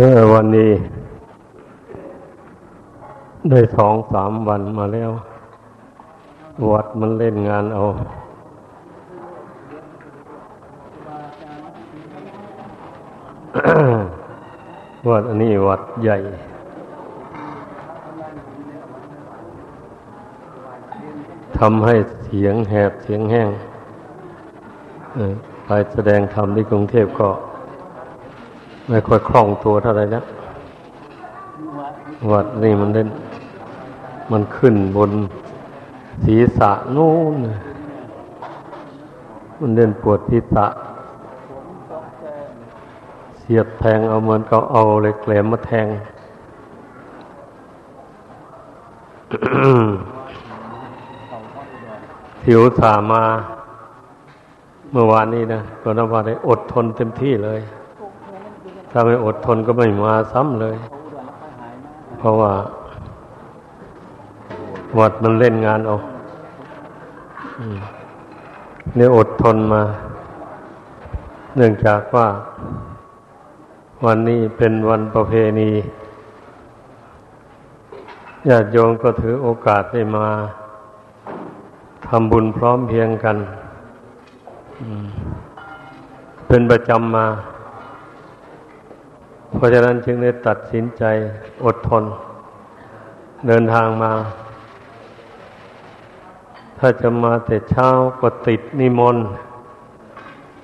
ออวันนี้ ได้สองสามวันมาแล้ว วัดมันเล่นงานเอา วัดอันนี้วัดใหญ่ ทำให้เสียงแหบเสียงแห้งไปแสดงธรรมที่กรุงเทพก็ ไม่ค่อยคล่องตัวเท่าไหร่นะวัดนี่มันเล่น มันขึ้นบนศีรษะนู่น มันเล่นปวดศีรษะ เสียบแทงเอาเหมือนก็เอาเหล็กแหลมมาแทงถิวสามา เมื่อวานนี้นะก็นับว่าได้อดทนเต็มที่เลย ถ้าไม่อดทนก็ไม่มาซ้ำเลย เพราะว่า วัดมันเล่นงานเอาเนี่ยอดทนมา เนื่องจากว่า วันนี้เป็นวันประเพณีญาติโยมก็ถือโอกาสได้มาทำบุญพร้อมเพียงกัน เป็นประจำมา เพราะฉะนั้นจึงได้ตัดสินใจอดทน เดินทางมา ถ้าจะมาแต่เช้าก็ติดนิมนต์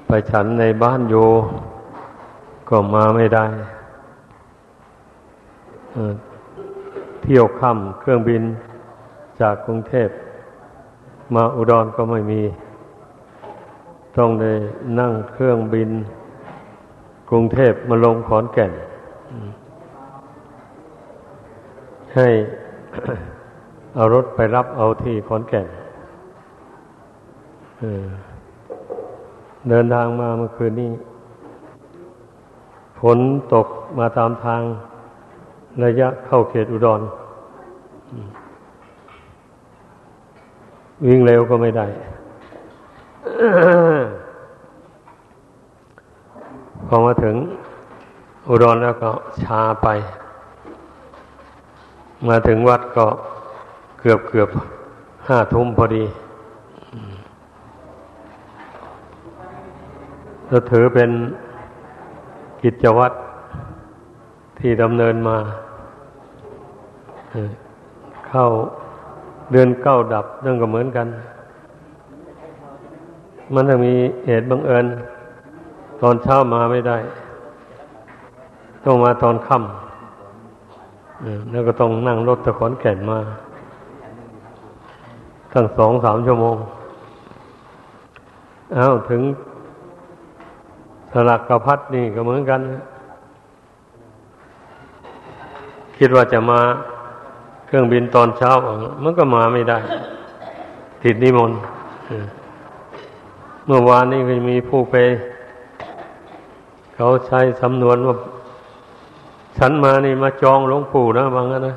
ไปฉันในบ้านโยก็มาไม่ได้เที่ยวค่ำเครื่องบินจากกรุงเทพ มาอุดรก็ไม่มี ต้องได้นั่งเครื่องบิน กรุงเทพมาลงขอนแก่น ให้เอารถไปรับเอาที่ขอนแก่นเดินทางมาเมื่อคืนนี้ฝนตกมาตามทางระยะเข้าเขตอุดร วิ่งเร็วก็ไม่ได้ พอมาถึงอุดรแล้วก็ชาไป มาถึงวัดก็เกือบเกือบห้าทุ่มพอดีเราถือเป็นกิจวัตรที่ดำเนินมา เข้าเดือนเก้าดับเรื่องก็เหมือนกัน มันจะมีเหตุบังเอิญ ตอนเช้ามาไม่ได้ ต้องมาตอนค่ำแล้วก็ต้องนั่งรถตะขอนแก่นมาตั้งสองสามชั่วโมงเอาถึงสลักกระพัดนี่ก็เหมือนกัน คิดว่าจะมาเครื่องบินตอนเช้า มันก็มาไม่ได้ ติดนิมนต์เมื่อวานนี้ก็มีผู้ไป เขาใช้สำนวนว่า ฉันมานี่มาจองหลวงปู่นะว่างั้นนะ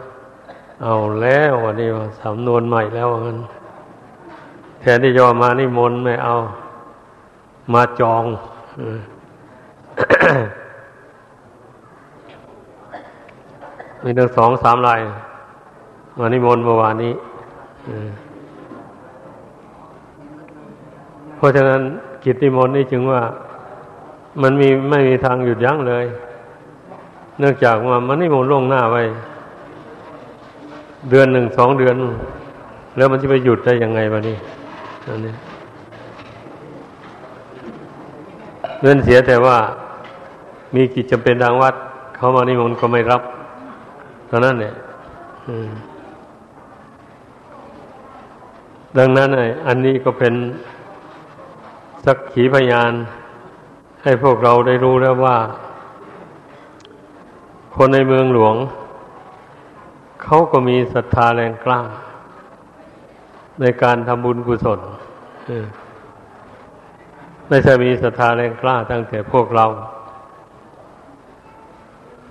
เอาแล้ววันนี้ว่าสำนวนใหม่แล้วงั้นแทนที่จะมานี่มนไม่เอา มาจองมีตั้งสองสามลายมานี่มนเมื่อวานนี้เพราะฉะนั้นกิจติมนต์นี่จึงว่า มันมีไม่มีทางหยุดยั้งเลย เนื่องจากว่ามันนี่มนต์ล่วงหน้าไว้ เดือนหนึ่งสองเดือน แล้วมันจะไปหยุดได้ยังไงวะนี่อันนี้เงินเสียแต่ว่ามีกิจจำเป็นทางวัด เขามานิมนต์ก็ไม่รับเท่านั้นเนี่ยดังนั้นไอ้อันนี้ก็เป็นสักขีพยาน ให้พวกเราได้รู้แล้วว่า คนในเมืองหลวง เขาก็มีศรัทธาแรงกล้า ในการทำบุญกุศลไม่ใช่มีศรัทธาแรงกล้าตั้งแต่พวกเรา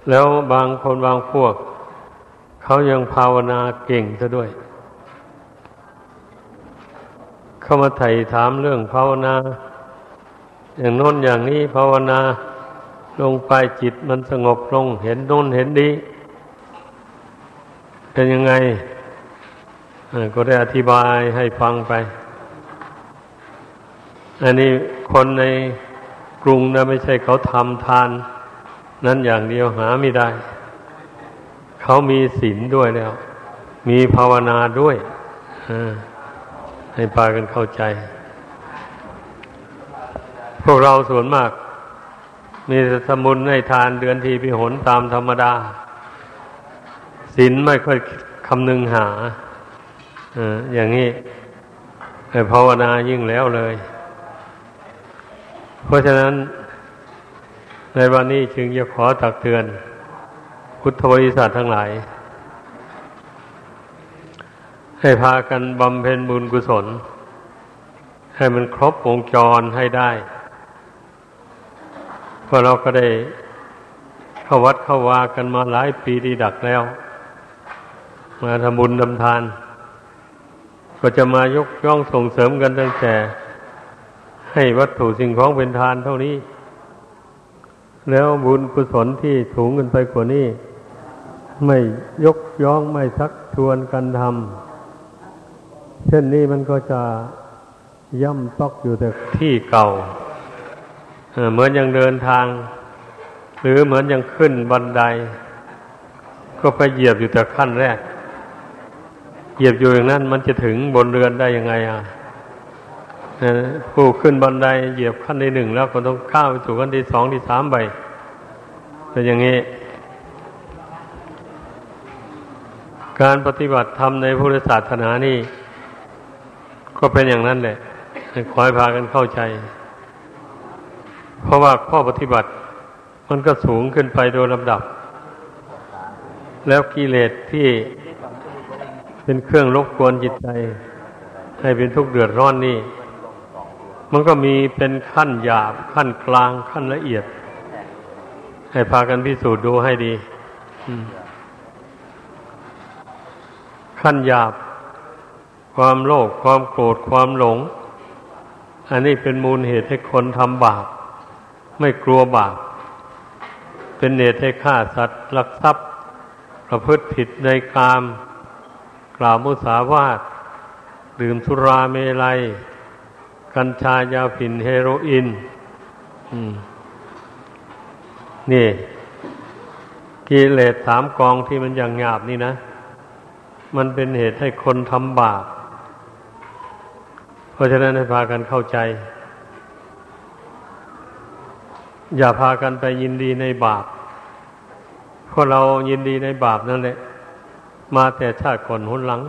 แล้วบางคนบางพวก เขายังภาวนาเก่งซะด้วย เข้ามาไถ่ถามเรื่องภาวนา อย่างโน้นอย่างนี้ภาวนาลงไปจิตมันสงบลงเห็นโน้นเห็นดีเป็นยังไงก็ได้อธิบายให้ฟังไป อันนี้คนในกรุงนะไม่ใช่เขาทำทาน นั้นอย่างเดียวหาไม่ได้ เขามีศีลด้วยแล้ว มีภาวนาด้วยให้พากันเข้าใจ พวกเราส่วนมาก มีสมุนในทานเดือนทีพิหนตามธรรมดาศีลไม่ค่อยคำนึงหาอย่างนี้ภาวนายิ่งแล้วเลย เพราะฉะนั้น ในวันนี้จึงจะขอตักเตือน พุทธบริษัททั้งหลาย ให้พากันบำเพ็ญบุญกุศล ให้มันครบวงจรให้ได้ พราะเราก็ได้เข้าวัดเข้าวากันมาหลายปีดีดักแล้ว มาทำบุญทำทาน ก็จะมายกย่องส่งเสริมกันตั้งแต่ ให้วัตถุสิ่งของเป็นทานเท่านี้ แล้วบุญกุศลที่สูงกันไปกว่านี้ ไม่ยกย่องไม่ชักชวนกันทำเช่นนี้มันก็จะย่ำตอกอยู่แต่ที่เก่า เหมือนอยังเดินทาง หรือเหมือนอยังขึ้นบันได ก็ไปเหยียบอยู่แต่ขั้นแรก เหยียบอยู่อย่างนั้น มันจะถึงบนเรือนได้ยังไงอะผู้ขึ้นบันไดเหยียบขั้นที่หนึ่งแล้วก็ต้องก้าวไปสู่ขั้นที่สองที่สามไปเป็นอย่างนี้ การปฏิบัติธรรมในพุทธศาสนานี่ ก็เป็นอย่างนั้นแหละคอยพากันเข้าใจ เพราะว่าข้อปฏิบัติ มันก็สูงขึ้นไปโดยลำดับ แล้วกิเลสที่เป็นเครื่องรบกวนจิตใจ ให้เป็นทุกข์เดือดร้อนนี่ มันก็มีเป็นขั้นหยาบ ขั้นกลางขั้นละเอียด ให้พากันพิสูจน์ดูให้ดีขั้นหยาบ ความโลภความโกรธความหลง อันนี้เป็นมูลเหตุให้คนทำบาป ไม่กลัวบาปเป็นเหตุให้ฆ่าสัตว์ลักทรัพย์ ประพฤติผิดในกาม กล่าวมุสาวาทดื่มสุราเมลัย กัญชายาผินเฮโรอีนนี่กิเลสสามกองที่มันอย่างหยาบนี่นะ มันเป็นเหตุให้คนทำบาป เพราะฉะนั้นให้พากันเข้าใจ อย่าพากันไปยินดีในบาปเพราะเรายินดีในบาปนั่นแหละ มาแต่ชาติก่อนหุนหลัง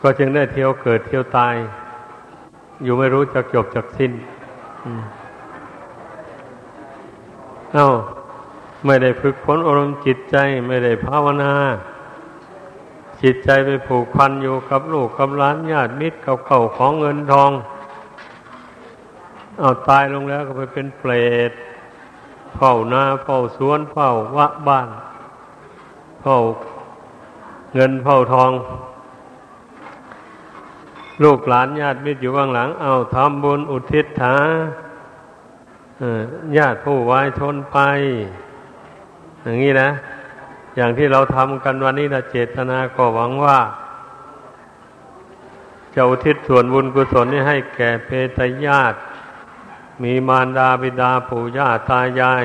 ก็จึงได้เที่ยวเกิดเที่ยวตาย อยู่ไม่รู้จักจบจักสิ้นเอา้า ไม่ได้ฝึกฝนอารมณ์จิตใจ ไม่ได้ภาวนาจิตใจไปผูกพันอยู่กับลูกกับหลานญาติมิตรกับเข่าของเงินทอง เอาตายลงแล้วก็ไปเป็นเปรตเฝ้านาเฝ้าสวนเฝ้าวะบ้านเฝ้าเงินเฝ้าทอง ลูกหลานญาติมิตรอยู่บ้างหลัง เอาทำบุญอุทิศถาญาติผู้วายชนไป อย่างนี้นะ อย่างที่เราทำกันวันนี้นะเจตนาก็หวังว่าจะอุทิศส่วนบุญกุศลนี้ให้แก่เพตญาติ มีมารดาบิดาปู่ย่าตายาย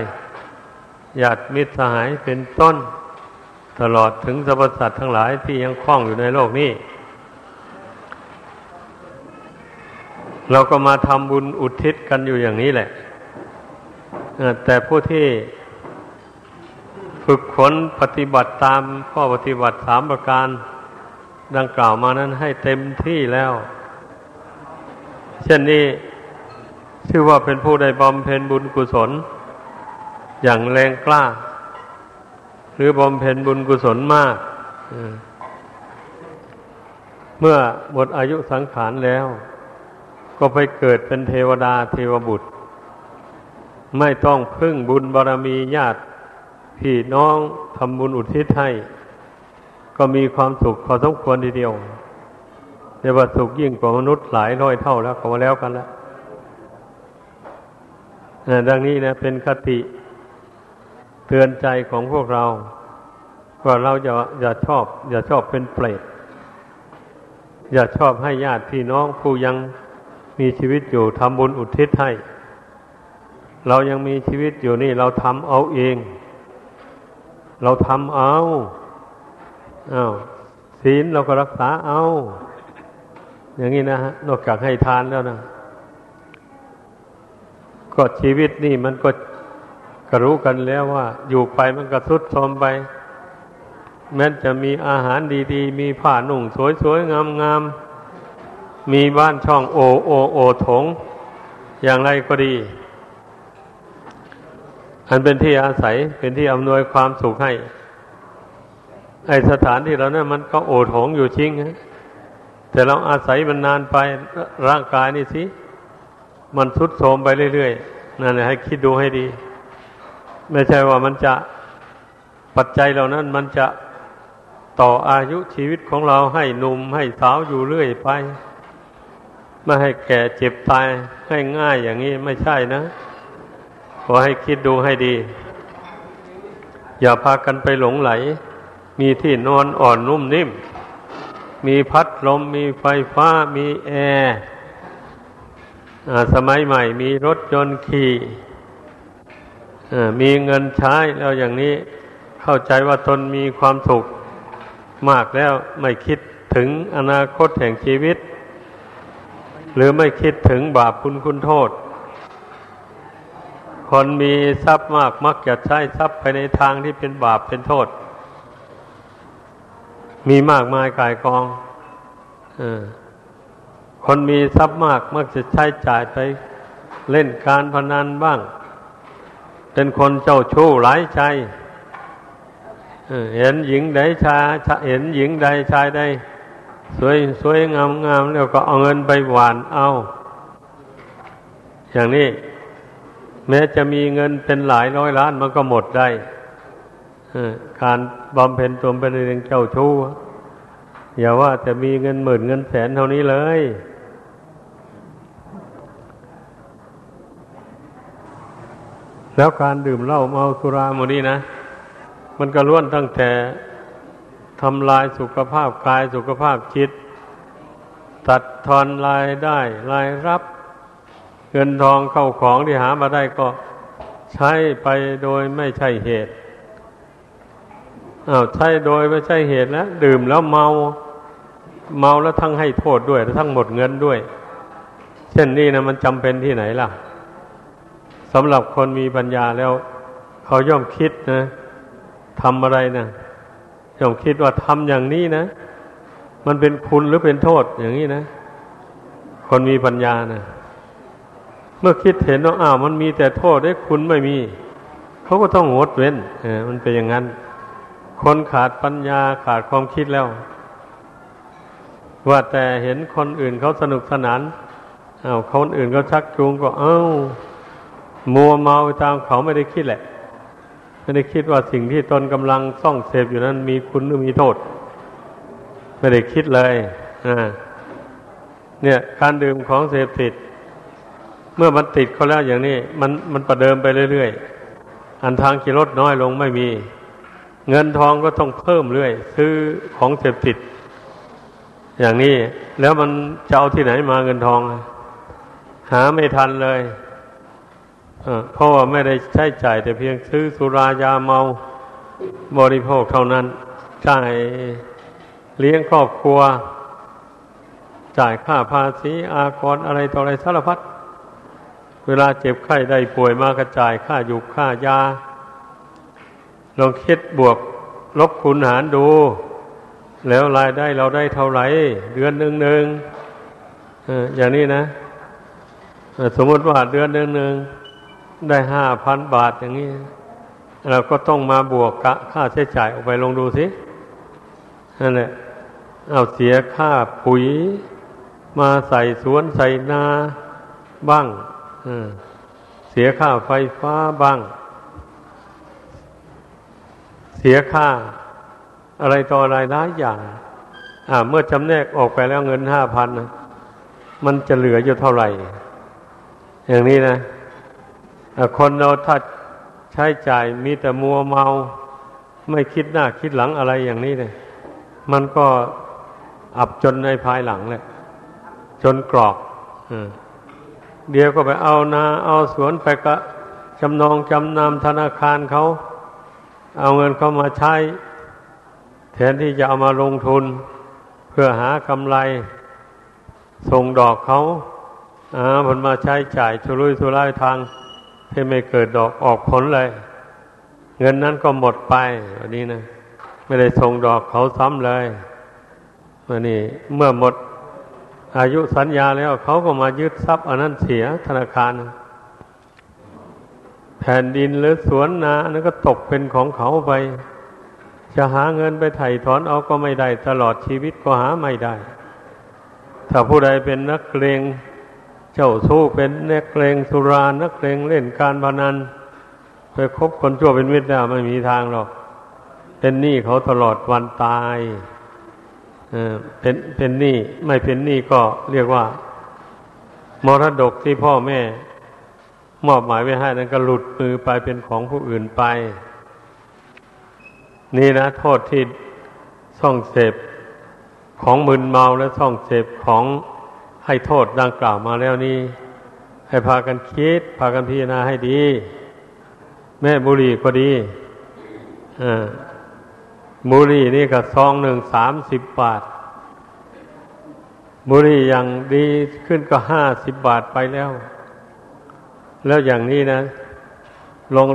ญาติมิตรสหายเป็นต้น ตลอดถึงสรรพสัตว์ทั้งหลายที่ยังคล้องอยู่ในโลกนี้ เราก็มาทำบุญอุทิศกันอยู่อย่างนี้แหละ แต่ผู้ที่ฝึกฝนปฏิบัติตามข้อปฏิบัติสามประการ ดังกล่าวมานั้นให้เต็มที่แล้ว เช่นนี้ ชื่อว่าเป็นผู้ได้บำเพ็ญบุญกุศล อย่างแรงกล้า หรือบำเพ็ญบุญกุศลมาก เมื่อหมดอายุสังขารแล้ว ก็ไปเกิดเป็นเทวดาเทวบุตร ไม่ต้องพึ่งบุญบารรมีญาติพี่น้องทำบุญอุทิศให้ ก็มีความสุขพอสมควรทีเดียวเรียกว่าสุขยิ่งกว่ามนุษย์หลายร้อยเท่าแล้วก็มาแล้วกันแล้ว ดังนี้นะเป็นคติเตือนใจของพวกเรา ว่าเราอย่าอย่าชอบ อย่าชอบเป็นเปรตอย่าชอบให้ญาติพี่น้องผู้ยังมีชีวิตอยู่ทำบุญอุทิศให้ เรายังมีชีวิตอยู่นี่เราทำเอาเอง เราทำเอาเอาศีลเราก็รักษาเอา อย่างนี้นะฮะนอกจากให้ทานแล้วนะ ก็ชีวิตนี่มันก็กรู้กันแล้วว่า อยู่ไปมันก็ทุดโทรมไป แม้จะมีอาหารดีๆ มีผ้าหนุ่งสวยๆ งามๆ มีบ้านช่องโอโอโอถง อย่างไรก็ดี อันเป็นที่อาศัยเป็นที่อำนวยความสุขให้ ไอสถานที่เราเนี่ยมันก็โอถงอยู่จริงนะแต่เราอาศัยมันนานไปร่างกายนี่สิ มันทุดโทมไปเรื่อยๆนั่นแหละให้คิดดูให้ดี ไม่ใช่ว่ามันจะปัจจัยเหล่านั้น มันจะต่ออายุชีวิตของเราให้หนุ่มให้สาวอยู่เรื่อยไปไม่ให้แก่เจ็บตายให้ง่ายอย่างนี้ไม่ใช่นะ ขอให้คิดดูให้ดี อย่าพากันไปหลงไหล มีที่นอนอ่อนนุ่มนิ่ม มีพัดลมมีไฟฟ้ามีแอร์ สมัยใหม่มีรถยนต์ขี่มีเงินใช้แล้วอย่างนี้เข้าใจว่าตนมีความสุขมากแล้วไม่คิดถึงอนาคตแห่งชีวิต หรือไม่คิดถึงบาปคุณคุณโทษ คนมีทรัพย์มากมักจะใช้ทรัพย์ไปในทางที่เป็นบาปเป็นโทษ มีมากมายกายกองอ คนมีทรัพย์มากมักจะใช้จ่ายไปเล่นการพนันบ้าง เป็นคนเจ้าชู้หลายใจ เห็นหญิงใดชายเห็นหญิงใดชายใดสวยสวยงามงามแล้วก็เอาเงินไปหวานเอา อย่างนี้ แม้จะมีเงินเป็นหลายร้อยล้านมันก็หมดได้การบำเพ็ญตัวเป็นเรื่องเจ้าชู้อย่าว่าจะมีเงินหมื่นเงินแสนเท่านี้เลย แล้วการดื่มเหล้าเมาสุราโมนี้นะ มันก็ล้วนตั้งแต่ทำลายสุขภาพกายสุขภาพจิต ตัดทอนรายได้รายรับ เงินทองเข้าของที่หามาได้ก็ใช้ไปโดยไม่ใช่เหตุอ้าวใช่โดยไม่ใช่เหตุแล้วดื่มแล้วเมาเมาแล้วทั้งให้โทษด้วย ทั้งหมดเงินด้วย เช่นนี้นะมันจำเป็นที่ไหนล่ะ สำหรับคนมีปัญญาแล้ว เขาย่อมคิดนะทำอะไรนะย่อมคิดว่าทำอย่างนี้นะ มันเป็นคุณหรือเป็นโทษอย่างนี้นะ คนมีปัญญานะเมื่อคิดเห็นว่าอ้าวมันมีแต่โทษได้คุณไม่มี เขาก็ต้องงดเว้นเออมันเป็นอย่างนั้น คนขาดปัญญาขาดความคิดแล้ว ว่าแต่เห็นคนอื่นเขาสนุกสนานอา้าวคนอื่นเขาชักจูงก็เอา้า มัวเมาตามเขาไม่ได้คิดแหละ ไม่ได้คิดว่าสิ่งที่ตนกำลังซ่องเสพอยู่นั้นมีคุณหรือมีโทษ ไม่ได้คิดเลยเนี่ย การดื่มของเสพติด เมื่อมันติดเขาแล้วอย่างนี้ มันมันประเดิมไปเรื่อยๆ อันทางขี่รถน้อยลงไม่มี เงินทองก็ต้องเพิ่มเรื่อย ซื้อของเสพติด อย่างนี้แล้วมันจะเอาที่ไหนมาเงินทอง หาไม่ทันเลย เพราะว่าไม่ได้ใช้จ่ายแต่เพียงซื้อสุรายาเมาบริโภคเท่านั้น จ่ายเลี้ยงครอบครัว จ่ายค่าภาษีอากรอะไรต่ออะไรสารพัดเวลาเจ็บไข้ได้ป่วยมากระจ่ายค่าอยู่ค่ายาลองคิดบวกลบคูณหารดู แล้วรายได้เราได้เท่าไหร่ เดือนหนึ่งหนึ่งอย่างนี้นะ สมมติว่าเดือนหนึ่งหนึ่ง ได้ห้าพันบาทอย่างนี้ เราก็ต้องมาบวกกะค่าใช้จ่ายออกไปลงดูสินั่นแหละเอาเสียค่าปุ๋ย มาใส่สวนใส่นาบ้างเสียค่าไฟฟ้าบ้าง เสียค่า อะไรต่ออะไรหลายอย่าง อ่า เมื่อจำแนกออกไปแล้วเงินห้าพันมันจะเหลืออยู่เท่าไหร่ อย่างนี้นะ คนเราถ้าใช้จ่ายมีแต่มัวเมา ไม่คิดหน้าคิดหลังอะไรอย่างนี้เลยมันก็อับจนในภายหลังเลยจนกรอกเดี๋ยวก็ไปเอานาเอาสวนไปก็จำนองจำนำธนาคารเขา เอาเงินเขามาใช้ แทนที่จะเอามาลงทุน เพื่อหากำไร ส่งดอกเขาอ่าผลมาใช้จ่ายชุรุยชุรายทาง ที่ไม่เกิดดอกออกผลเลย เงินนั้นก็หมดไปวันนี้นะ ไม่ได้ส่งดอกเขาซ้ำเลยวันนี้เมื่อหมดอายุสัญญาแล้วเขาก็มายึดทรัพย์อันนั้นเสียธนาคาร แผ่นดินหรือสวนนาอันนั้นก็ตกเป็นของเขาไป จะหาเงินไปไถ่ถอนเอาก็ไม่ได้ ตลอดชีวิตก็หาไม่ได้ ถ้าผู้ใดเป็นนักเลง เจ้าสู้เป็นนักเลงสุรานักเลงเล่นการพนัน ไปคบคนชั่วเป็นมิตรไม่มีทางหรอก เป็นหนี้เขาตลอดวันตายเป็นเป็นหนี้ไม่เป็นหนี้ก็เรียกว่า มรดกที่พ่อแม่ มอบหมายไว้ให้นั้นก็หลุดมือไปเป็นของผู้อื่นไป นี่นะ โทษที่ส่องเสพของมึนเมาและส่องเสพของ ให้โทษดังกล่าวมาแล้วนี่ให้พากันคิด พากันพิจารณาให้ดี แม่บุรีก็ดีอบุรีนี่ก็ซองหนึ่งสามสิบบาท บุรีอย่างดีขึ้นก็ห้าสิบบาทไปแล้ว แล้วอย่างนี้นะ ลอง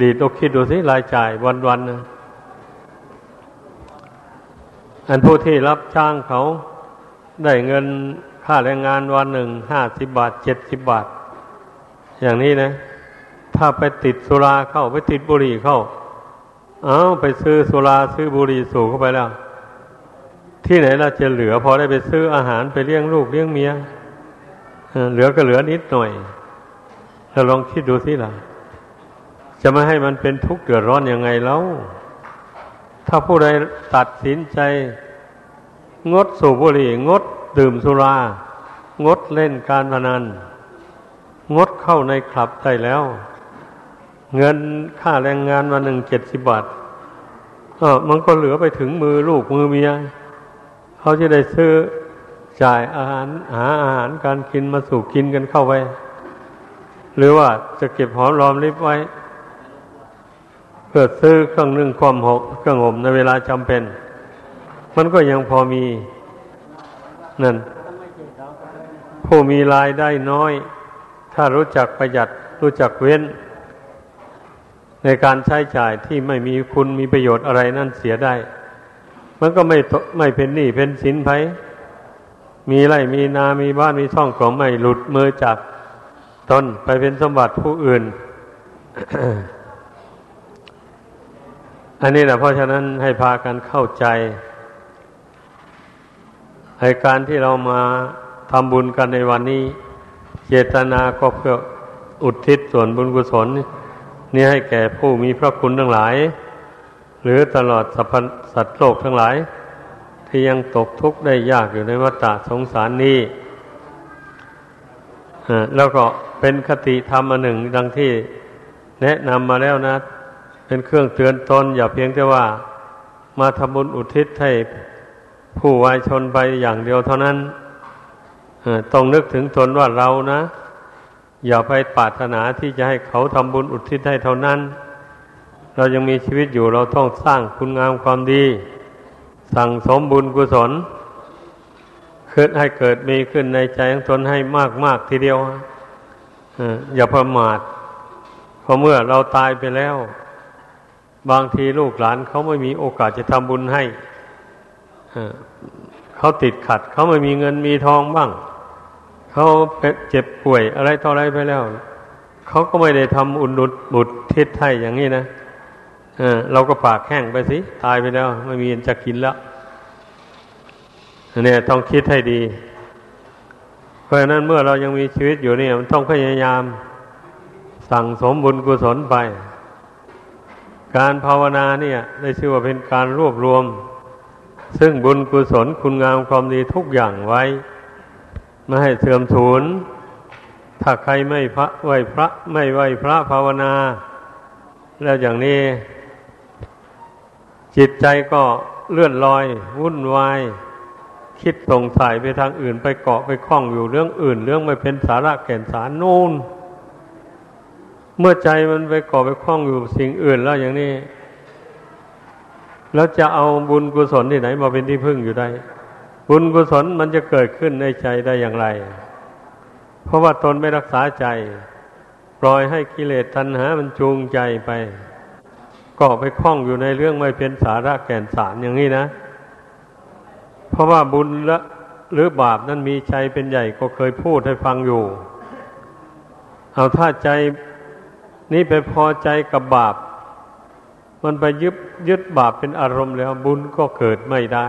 ดีดลองคิดดูสิรายจ่ายวันๆนะอันผู้ที่รับจ้างเขาได้เงิน ค่าแรงงานวันหนึ่งห้าสิบบาทเจ็ดสิบบาท อย่างนี้นะ ถ้าไปติดสุราเข้าไปติดบุหรี่เข้า เอาไปซื้อสุราซื้อบุหรี่สูบเข้าไปแล้ว ที่ไหนเราจะเหลือพอได้ไปซื้ออาหารไปเลี้ยงลูกเลี้ยงเมียเหลือก็เหลือนิดหน่อยเราลองคิดดูสิล่ะ จะไม่ให้มันเป็นทุกข์เดือดร้อนยังไงแล้ว ถ้าผู้ใดตัดสินใจ งดสูบบุหรี่งด ดื่มสุรา งดเล่นการพนัน งดเข้าในคลับได้แล้ว เงินค่าแรงงานวันหนึ่งเจ็ดสิบบาทเออมันก็เหลือไปถึงมือลูกมือเมียเขาจะได้ซื้อจ่ายอาหารหาอาหารการกินมาสู่กินกันเข้าไปหรือว่าจะเก็บหอมรอมริบไว้ เพื่อซื้อเครื่องนึ่งความหกเครื่องห่มในเวลาจำเป็น มันก็ยังพอมี นั่น ผู้มีรายได้น้อย ถ้ารู้จักประหยัดรู้จักเว้น ในการใช้จ่ายที่ไม่มีคุณมีประโยชน์อะไรนั่นเสียได้ มันก็ไม่ไม่เป็นหนี้เป็นสินไผมีไรมีนา มีบ้าน มีช่องก็ไม่หลุดมือจากตนไปเป็นสมบัติผู้อื่น อันนี้แหละเพราะฉะนั้นให้พากันเข้าใจ ในการที่เรามาทำบุญกันในวันนี้ เจตนาก็เพื่ออุทิศส่วนบุญกุศลนี่ให้แก่ผู้มีพระคุณทั้งหลาย หรือตลอดสรรพสัตว์โลกทั้งหลาย ที่ยังตกทุกข์ได้ยากอยู่ในวัฏสงสารนี้แล้วก็เป็นคติธรรมอันหนึ่งดังที่แนะนำมาแล้วนะ เป็นเครื่องเตือนตนอย่าเพียงแต่ว่า มาทำบุญอุทิศให้ ผู้วายชนไปอย่างเดียวเท่านั้นต้องนึกถึงตนว่าเรานะ อย่าไปปรารถนาที่จะให้เขาทำบุญอุทิศให้เท่านั้น เรายังมีชีวิตอยู่เราต้องสร้างคุณงามความดี สั่งสมบุญกุศลขึ้นให้เกิดมีขึ้นในใจของตนให้มากมากทีเดียวอย่าประมาทเพราะเมื่อเราตายไปแล้ว บางทีลูกหลานเขาไม่มีโอกาสจะทำบุญให้ เขาติดขัด เขาไม่มีเงินมีทองบ้าง เขาเจ็บป่วยอะไรต่ออะไรไปแล้ว เขาก็ไม่ได้ทำอุ่นดุดบุตรทิศไทยอย่างนี้นะเอเราก็ปากแห้งไปสิ ตายไปแล้ว ไม่มีจะกินแล้วเนี่ยต้องคิดให้ดี เพราะฉะนั้นเมื่อเรายังมีชีวิตอยู่เนี่ยมันต้องพยายาม สั่งสมบุญกุศลไป การภาวนาเนี่ย ได้ชื่อว่าเป็นการรวบรวม ซึ่งบุญกุศลคุณงามความดีทุกอย่างไว้ ไม่ให้เสื่อมสูญถ้าใครไม่พระไหวพระ ไม่ไหวพระภาวนา แล้วอย่างนี้ จิตใจก็เลื่อนลอย วุ่นวาย คิดสงสัยไปทางอื่น ไปเกาะไปคล้องอยู่เรื่องอื่น เรื่องไม่เป็นสาระแก่นสารนู่น เมื่อใจมันไปเกาะไปคล้องอยู่สิ่งอื่นแล้วอย่างนี้ แล้วจะเอาบุญกุศลที่ไหนมาเป็นที่พึ่งอยู่ได้ บุญกุศลมันจะเกิดขึ้นในใจได้อย่างไร เพราะว่าตนไม่รักษาใจ ปล่อยให้กิเลสตัณหามันจูงใจไป ก็ไปคล้องอยู่ในเรื่องไม่เป็นสาระแก่นสารอย่างนี้นะ เพราะว่าบุญละหรือบาปนั้นมีใจเป็นใหญ่ก็เคยพูดให้ฟังอยู่ เอาถ้าใจนี้ไปพอใจกับบาป มันไปยึดยึดบาปเป็นอารมณ์แล้ว บุญก็เกิดไม่ได้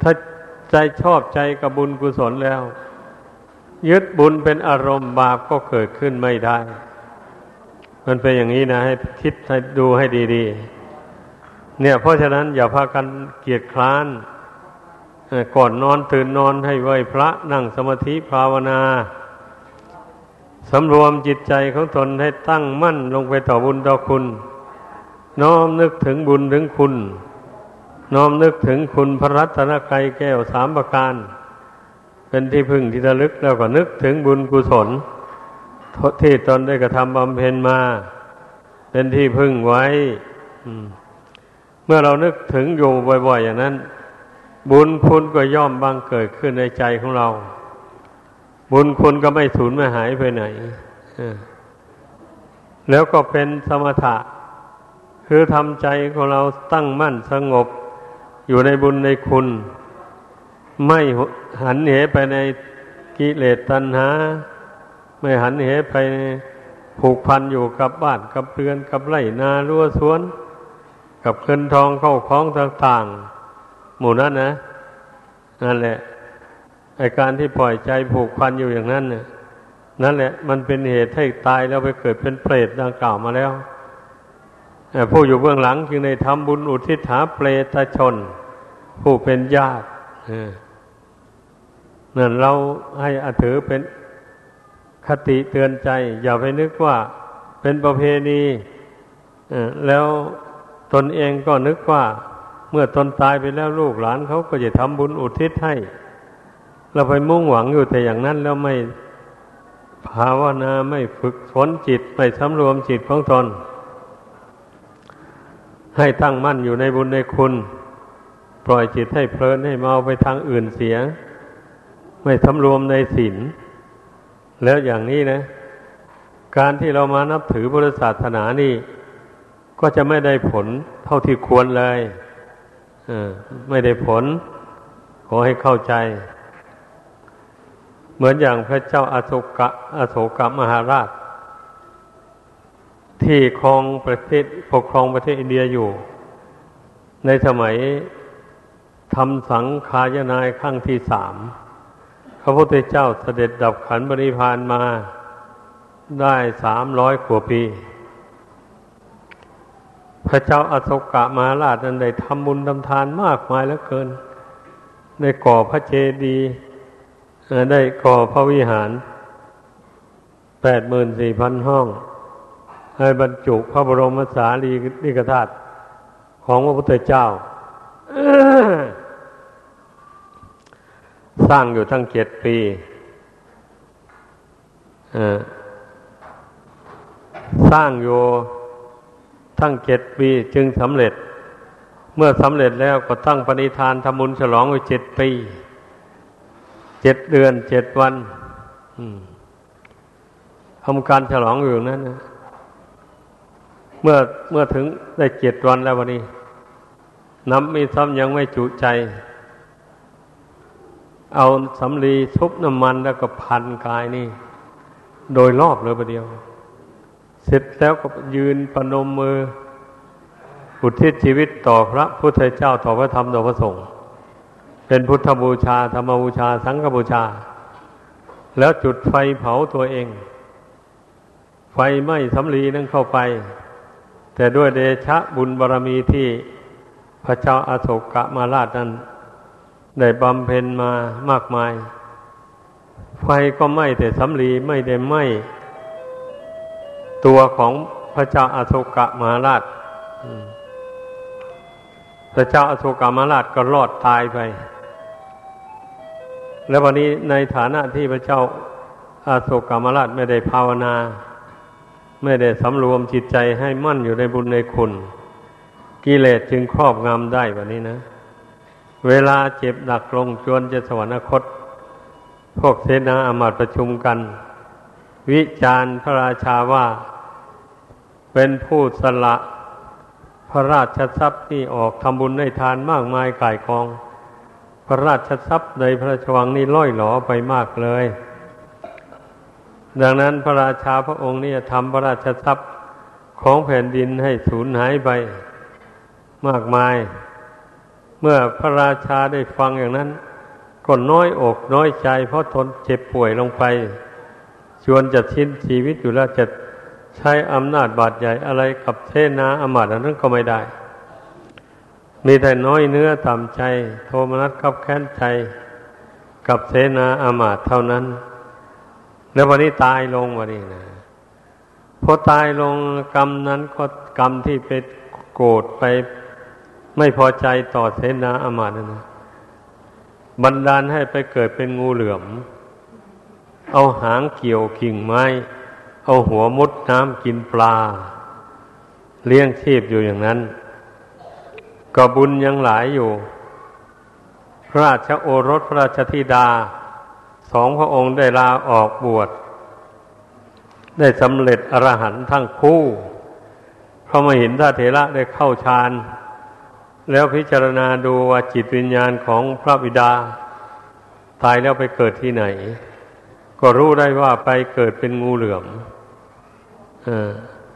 ถ้าใจชอบใจกับบุญกุศลแล้ว ยึดบุญเป็นอารมณ์บาปก็เกิดขึ้นไม่ได้ มันเป็นอย่างนี้นะ ให้คิดให้ดูให้ดี ๆ เนี่ย เพราะฉะนั้นอย่าพากันเกียดคร้านก่อนนอนตื่นนอนให้ไหวพระนั่งสมาธิภาวนา สำรวมจิตใจของตนให้ตั้งมั่นลงไปต่อบุญต่อคุณ น้อมนึกถึงบุญถึงคุณ น้อมนึกถึงคุณพระรัตนกรัยแก้วสามประการ เป็นที่พึ่งที่ระลึกแล้วก็นึกถึงบุญกุศลที่ตนได้กระทำบำเพ็ญมา เป็นที่พึ่งไว้เมื่อเรานึกถึงอยู่บ่อย ๆ อย่างนั้น บุญคุณก็ย่อมบังเกิดขึ้นในใจของเรา บุญคุณก็ไม่สูญไม่หายไปไหนแล้วก็เป็นสมถะ คือทำใจของเราตั้งมั่นสงบ อยู่ในบุญในคุณ ไม่หันเหไปในกิเลสตัณหา ไม่หันเหไปผูกพันอยู่กับบ้านกับเรือนกับไร่นารั้วสวน กับเงินทองเข้าของต่างๆ หมู่นั้นนะนั่นแหละ ไอการที่ปล่อยใจผูกพันอยู่อย่างนั้นเนี่ยนั่นแหละ มันเป็นเหตุให้ตายแล้วไปเกิดเป็นเปรตดังกล่าวมาแล้วผู้อยู่เบื้องหลังจึงได้ทำบุญอุทิศหาเปรตชน ผู้เป็นญาตินั่นเราให้อถือเป็นคติเตือนใจ อย่าไปนึกว่าเป็นประเพณีแล้วตนเองก็นึกว่า เมื่อตนตายไปแล้วลูกหลานเขาก็จะทำบุญอุทิศให้ เราไปมุ่งหวังอยู่แต่อย่างนั้นแล้วไม่ภาวนาไม่ฝึกฝนจิตไม่สำรวมจิตของตน ให้ตั้งมั่นอยู่ในบุญในคุณ ปล่อยจิตให้เพลินให้เมาไปทางอื่นเสีย ไม่สำรวมในศีลแล้วอย่างนี้นะ การที่เรามานับถือพุทธศาสนานี่ ก็จะไม่ได้ผลเท่าที่ควรเลยไม่ได้ผล ขอให้เข้าใจ เหมือนอย่างพระเจ้าอาโศกะอโศกมหาราช ที่ครองประเทศปกครองประเทศอินเดียอยู่ ในสมัยทำสังขายนายขั้งที่สามพระพุทธเจ้าเสด็จดับขันบริพานมาได้สามร้อยกว่าปี พระเจ้าอโศกะมาราชนั้นได้ทำบุญทำทานมากมายเหลือเกิน ได้ก่อพระเจดีย์ ได้ก่อพระวิหารแปดหมื่นสี่พันห้อง ให้บรรจุพระบรมสารีริกธาตุของพระพุทธเจ้า สร้างอยู่ทั้งเจ็ดปีสร้างอยู่ทั้งเจ็ดปีจึงสำเร็จ เมื่อสำเร็จแล้วก็ตั้งปณิธานทำบุญฉลองไว้เจ็ดปี เจ็ดเดือนเจ็ดวันทำการฉลองอยู่นั้นนะเมื่อเมื่อถึงได้เจ็ดวันแล้ววันนี้ น้ำมีซ้ำยังไม่จุใจ เอาสำลีชุบน้ำมันแล้วก็พันกายนี่ โดยรอบเลยประเดียว เสร็จแล้วก็ยืนประนมมืออุทิศชีวิตต่อพระพุทธเจ้าต่อพระธรรมต่อพระสงฆ์ เป็นพุทธบูชาธรรมบูชา สังฆบูชา แล้วจุดไฟเผาตัวเอง ไฟไหม้สำลีนั่นเข้าไป แต่ด้วยเดชะบุญบารรมีที่พระเจ้าอาโศกกะมาราชนั้น ได้บำเพ็ญมามากมาย ไฟก็ไหม้แต่สำลีไม่ได้ไหม้ตัวของพระเจ้าอาโศกะมาราชพระเจ้าอาโศกามาราชก็รอดตายไป แล้ววันนี้ในฐานะที่พระเจ้าอาโศกามาราชไม่ได้ภาวนา ไม่ได้สำรวมจิตใจให้มั่นอยู่ในบุญในคุณกิเลสจึงครอบงำได้แบบนี้นะ เวลาเจ็บหนักลงจวนจะสวรรคต พวกเสนาอามาตประชุมกัน วิจารณ์พระราชาว่า เป็นผู้สละ พระราชทรัพย์นี่ออกทำบุญในทานมากมายก่ายกอง พระราชทรัพย์ในพระราชวังนี่ล่อยหลอไปมากเลย ดังนั้นพระราชาพระองค์นี่ทำพระราชทรัพย์ของแผ่นดินให้สูญหายไปมากมาย เมื่อพระราชาได้ฟังอย่างนั้นก็น้อยอกน้อยใจเพราะทนเจ็บป่วยลงไป ชวนจะทิ้นชีวิตอยู่แล้วจะใช้อำนาจบาดใหญ่อะไรกับเทนาอมาตอันนั้นก็ไม่ได้ มีแต่น้อยเนื้อต่ำใจ โทมนัสขับแค้นใจ กับเสนาอามาตเท่านั้น แล้ววันนี้ตายลงวันนี้นะพอตายลงกรรมนั้นก็กรรมที่ไปโกรธไปไม่พอใจต่อเสนาอามาตนั้นนะบันดาลให้ไปเกิดเป็นงูเหลือม เอาหางเกี่ยวกิ่งไม้ เอาหัวมุดน้ำกินปลา เลี้ยงชีพอยู่อย่างนั้น ก็บุญยังหลายอยู่ พระราชโอรสพระราชธิดา สองพระองค์ได้ลาออกบวช ได้สำเร็จอรหันต์ทั้งคู่พระมห็นท่าเถระได้เข้าฌานแล้วพิจารณาดูว่าจิตวิญญาณของพระบิดา ตายแล้วไปเกิดที่ไหน ก็รู้ได้ว่าไปเกิดเป็นงูเหลือม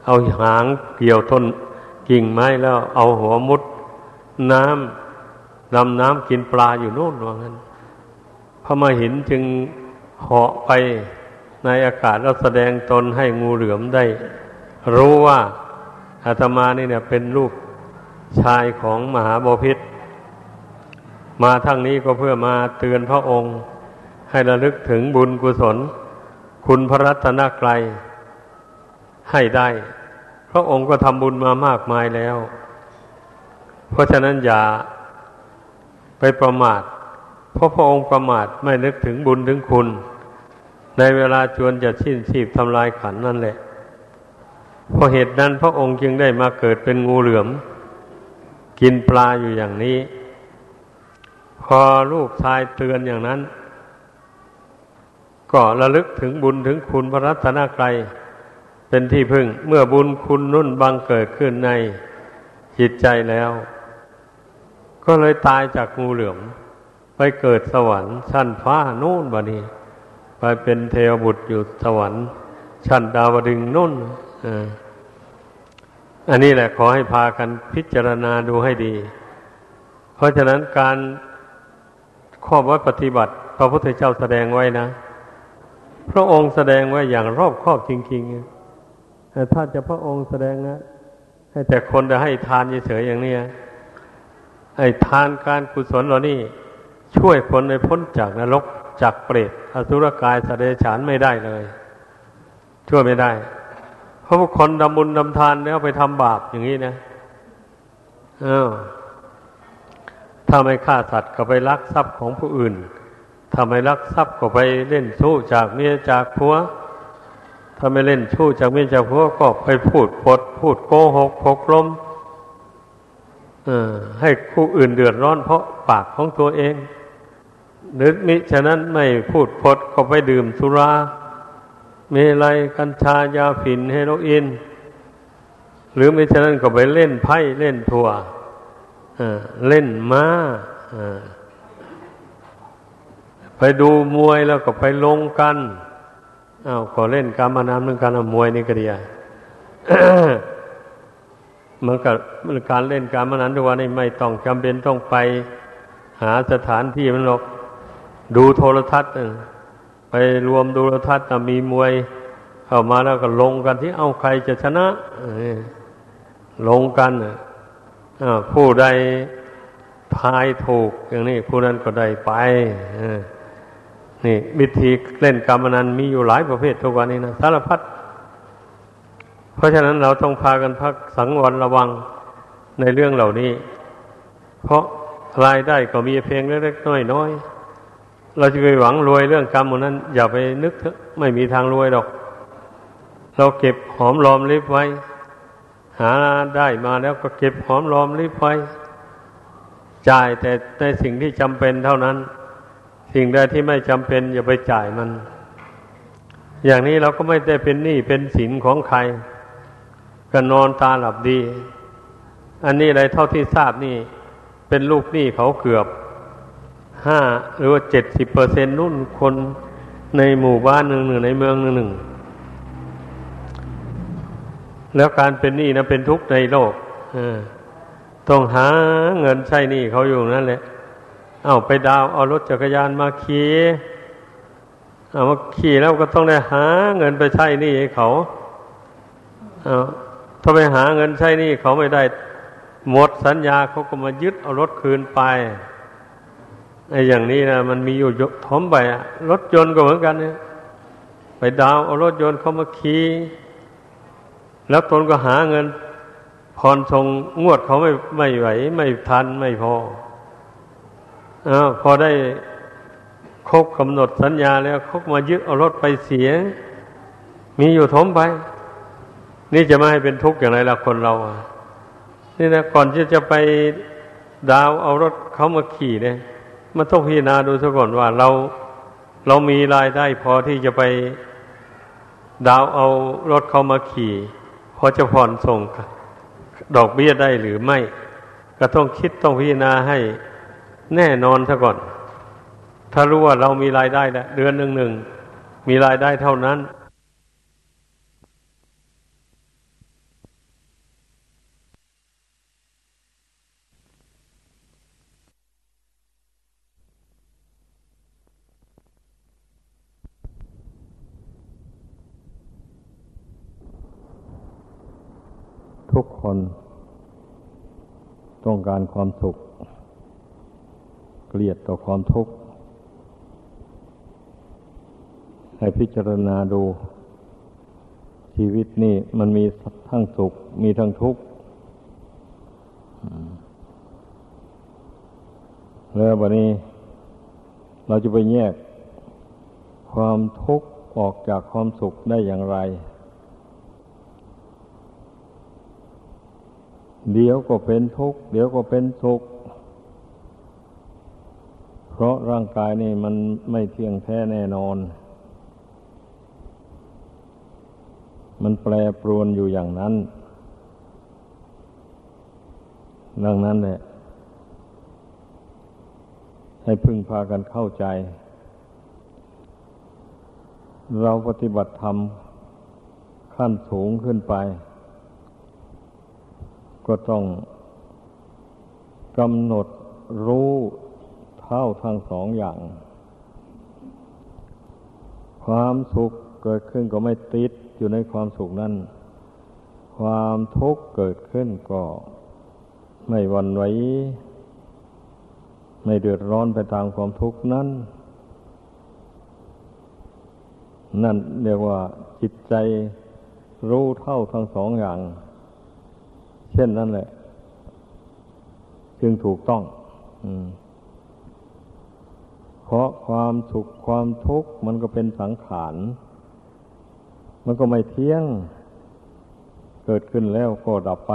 เอาหางเกี่ยวต้นกิ่งไม้แล้วเอาหัวมุด น้ำลำน้ำกินปลาอยู่โน่นว่างั้นพระมาหินจึงเหาะไปในอากาศแล้วแสดงตนให้งูเหลือมได้ รู้ว่าอาตมานี่เนี่ยเป็นลูกชายของมหาบพิษมาทั้งนี้ก็เพื่อมาเตือนพระองค์ ให้ระลึกถึงบุญกุศล คุณพระรัตนกรัยให้ได้ พระองค์ก็ทำบุญมามากมายแล้ว เพราะฉะนั้นอย่าไปประมาท เพราะพระองค์ประมาทไม่นึกถึงบุญถึงคุณ ในเวลาจวนจะชิ้นชีพทำลายขันนั่นแหละเพราะเหตุนั้นพระองค์จึงได้มาเกิดเป็นงูเหลือม กินปลาอยู่อย่างนี้ พอลูกชายเตือนอย่างนั้น ก็ระลึกถึงบุญถึงคุณพระรัตนกรัยเป็นที่พึ่งเมื่อบุญคุณนุ่นบังเกิดขึ้นในจิตใจแล้ว ก็เลยตายจากงูเหลือม ไปเกิดสวรรค์ชั้นฟ้านู่นบานี้ไปเป็นเทวบุตรอยู่สวรรค์ชั้นดาวดึงนู่นอันนี้แหละขอให้พากันพิจารณาดูให้ดี เพราะฉะนั้นการข้อวัดปฏิบัติ พระพุทธเจ้าแสดงไว้นะ พระองค์แสดงไว้อย่างรอบครอบจริงๆแต่ถ้าจะพระองค์แสดงนะให้แต่คนจะให้ทานเฉยๆอย่างนี้ ไอ้ทานการกุศลเหล่านี้ช่วยคนในพ้นจากนรกจากเปรตอสุรกายสเดฉานไม่ได้เลย ช่วยไม่ได้ เพราะว่าคนดำบุญดำทานแล้วไปทำบาปอย่างนี้นะเออถ้าไม่ฆ่าสัตว์ก็ไปลักทรัพย์ของผู้อื่นถ้าไม่ลักทรัพย์ก็ไปเล่นสู้จากเมียจากผัวถ้าไม่เล่นชู้จากเมิจฉาพวกก็ไปพูดปดพูดโกหกพกลม ให้ผู้อื่นเดือดร้อนเพราะปากของตัวเองหรือมิฉะนั้นไม่พูดพดก็ไปดื่มสุราเมลัยกัญชายาฝิ่นเฮโรอีนหรือไม่ฉะนั้นก็ไปเล่นไพ่เล่นทัวเล่นมา้าไปดูมวยแล้วก็ไปลงกันอ้าวขอเล่นการมานามเรื่องการมวยนี่ก็ดี มันกับการเล่นการมนันทุกวันนี้ไม่ต้องจำเป็นต้องไปหาสถานที่มันหรอกดูโทรทัศน์ไปรวมดูโทรทัศน์มีมวย เข้ามาแล้วก็ลงกันที่เอาใครจะชนะลงกันผู้ใดทายถูกอย่างนี้ผู้นั้นก็ได้ไปนี่วิธีเล่นกรรมนันมีอยู่หลายประเภททุกวันนี้นะสารพัด เพราะฉะนั้นเราต้องพากันพักสังวรระวังในเรื่องเหล่านี้ เพราะรายได้ก็มีเพียงเล็กๆน้อยๆเราจะไปหวังรวยเรื่องกรรมนั้น อย่าไปนึกไม่มีทางรวยหรอก เราเก็บหอมรอมริบไว้ หาได้มาแล้วก็เก็บหอมรอมริบไว้จ่ายแต่ในสิ่งที่จำเป็นเท่านั้น สิ่งใดที่ไม่จำเป็นอย่าไปจ่ายมัน อย่างนี้เราก็ไม่ได้เป็นหนี้เป็นสินของใคร ก็นอนตาหลับดี อันนี้อะไรเท่าที่ทราบนี่ เป็นลูกหนี้เขาเกือบห้าหรือว่าเจ็ดสิบเปอร์เซ็นต์นุ่นคนในหมู่บ้านหนึ่งหนึ่งในเมืองหนึ่งหนึ่งแล้วการเป็นหนี้นะเป็นทุกข์ในโลกต้องหาเงินใช้หนี้เขาอยู่นั่นแหละ เอาไปดาวเอารถจักรยานมาขี่เอามาขี่แล้วก็ต้องได้หาเงินไปใช้หนี้ให้เขาเอา ถ้าไปหาเงินใช้นี่เขาไม่ได้หมดสัญญาเขาก็มายึดเอารถคืนไปไอ้อย่างนี้นะมันมีอยู่ทอมไปอะรถยนต์ก็เหมือนกันเนี่ยไปดาวเอารถยนต์เขามาขี่แล้วตนก็หาเงินผ่อนส่งงวดเขาไม่ไม่ไหว ไม่ทันไม่พออพอได้ครบกำหนดสัญญาแล้วเขามายึดเอารถไปเสีย มีอยู่ทมไป นี่จะไม่ให้เป็นทุกข์อย่างไรล่ะคนเรานี่นะก่อนที่จะไปดาวเอารถเขามาขี่เนี่ยมันต้องพิจารณาดูซะก่อนว่าเราเรามีรายได้พอที่จะไปดาวเอารถเขามาขี่พอจะผ่อนส่งดอกเบี้ยได้หรือไม่ ก็ต้องคิดต้องพิจารณาให้แน่นอนซะก่อน ถ้ารู้ว่าเรามีรายได้แล้วเดือนหนึ่งหนึ่งมีรายได้เท่านั้น ทุกคน ต้องการความสุข เกลียดต่อความทุกข์ ให้พิจารณาดู ชีวิตนี่มันมีทั้งสุข มีทั้งทุกข์แล้ววันนี้ เราจะไปแยกความทุกข์ออกจากความสุขได้อย่างไร เดี๋ยวก็เป็นทุกข์เดี๋ยวก็เป็นสุข เพราะร่างกายนี่มันไม่เที่ยงแท้แน่นอน มันแปรปรวนอยู่อย่างนั้น ดังนั้นแหละให้พึ่งพากันเข้าใจ เราปฏิบัติธรรมขั้นสูงขึ้นไป ก็ต้องกำหนดรู้เท่าทั้งสองอย่าง ความสุขเกิดขึ้นก็ไม่ติดอยู่ในความสุขนั้น ความทุกข์เกิดขึ้นก็ไม่วันไหว ไม่เดือดร้อนไปตามความทุกข์นั้น นั่นเรียกว่าจิตใจรู้เท่าทั้งสองอย่าง เช่นนั้นแหละ จึงถูกต้องเพราะความสุขความทุกข์มันก็เป็นสังขาร มันก็ไม่เที่ยง เกิดขึ้นแล้วก็ดับไป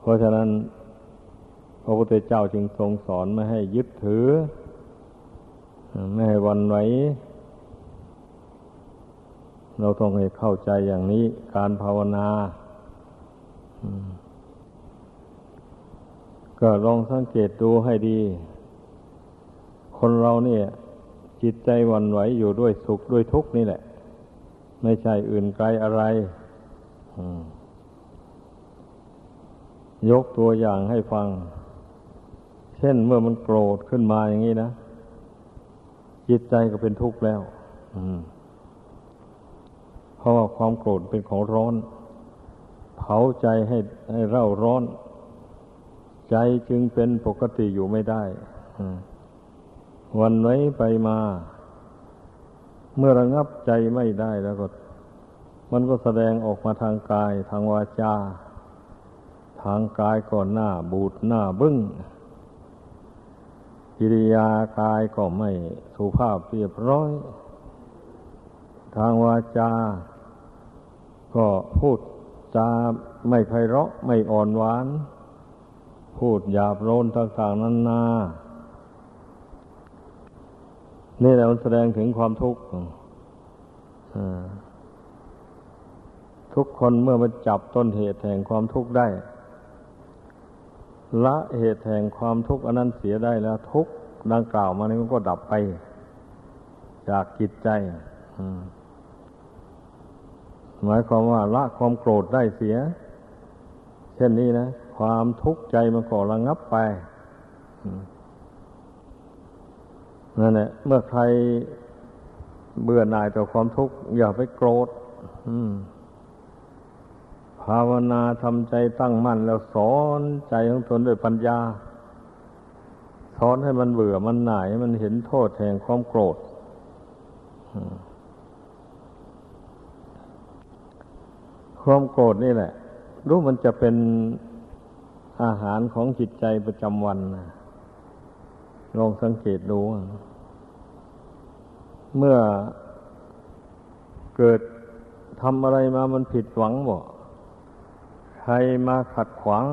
เพราะฉะนั้นพระพุทธเจ้าจึงทรงสอนไม่ให้ยึดถือ ไม่ให้วันไหว เราต้องให้เข้าใจอย่างนี้ การภาวนาก็ลองสังเกตดูให้ดี คนเราเนี่ย จิตใจวันไหวอยู่ด้วยสุขด้วยทุกข์นี่แหละ ไม่ใช่อื่นไกลอะไรยกตัวอย่างให้ฟัง เช่นเมื่อมันโกรธขึ้นมาอย่างนี้นะ จิตใจก็เป็นทุกข์แล้ว อืม ราะว่าความโกรธเป็นของร้อน เผาใจให้ให้เร่าร้อน ใจจึงเป็นปกติอยู่ไม่ได้วันไว้ไปมา เมื่อระงับใจไม่ได้แล้วก็ มันก็แสดงออกมาทางกาย ทางวาจา ทางกายก็หน้าบูดหน้าบึ้งกิริยากายก็ไม่สุภาพเรียบร้อย ทางวาจา ก็พูดจาไม่ไพเราะไม่อ่อนหวาน พูดหยาบโลนต่างๆนานา นี่แหละมันแสดงถึงความทุกข์ทุกคนเมื่อมาจับต้นเหตุแห่งความทุกข์ได้ ละเหตุแห่งความทุกข์อันนั้นเสียได้แล้ว ทุกดังกล่าวมานี้มันก็ดับไป จากจิตใจ หมายความว่าละความโกรธได้เสีย เช่นนี้นะ ความทุกข์ใจมันก็ระงับไปนั่นแหละเมื่อใครเบื่อหน่ายต่อความทุกข์อย่าไปโกรธภาวนาทำใจตั้งมั่นแล้วสอนใจของตนด้วยปัญญา สอนให้มันเบื่อมันหน่าย มันเห็นโทษแห่งความโกรธ ความโกรธนี่แหละ รู้มันจะเป็นอาหารของจิตใจประจำวันนะลองสังเกตดู เมื่อเกิดทำอะไรมามันผิดหวังบ่ใครมาขัดขวาง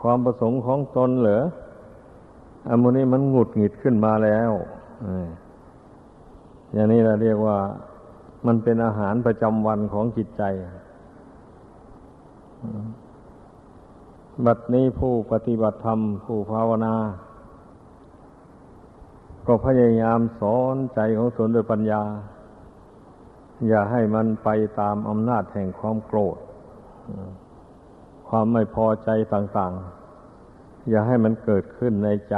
ความประสงค์ของตนเหรออันนี้มันหงุดหงิดขึ้นมาแล้ว อย่างนี้เราเรียกว่า มันเป็นอาหารประจำวันของจิตใจ บัดนี้ผู้ปฏิบัติธรรม ผู้ภาวนา ก็พยายามสอนใจของตนด้วยปัญญา อย่าให้มันไปตามอำนาจแห่งความโกรธ ความไม่พอใจต่าง ๆ อย่าให้มันเกิดขึ้นในใจ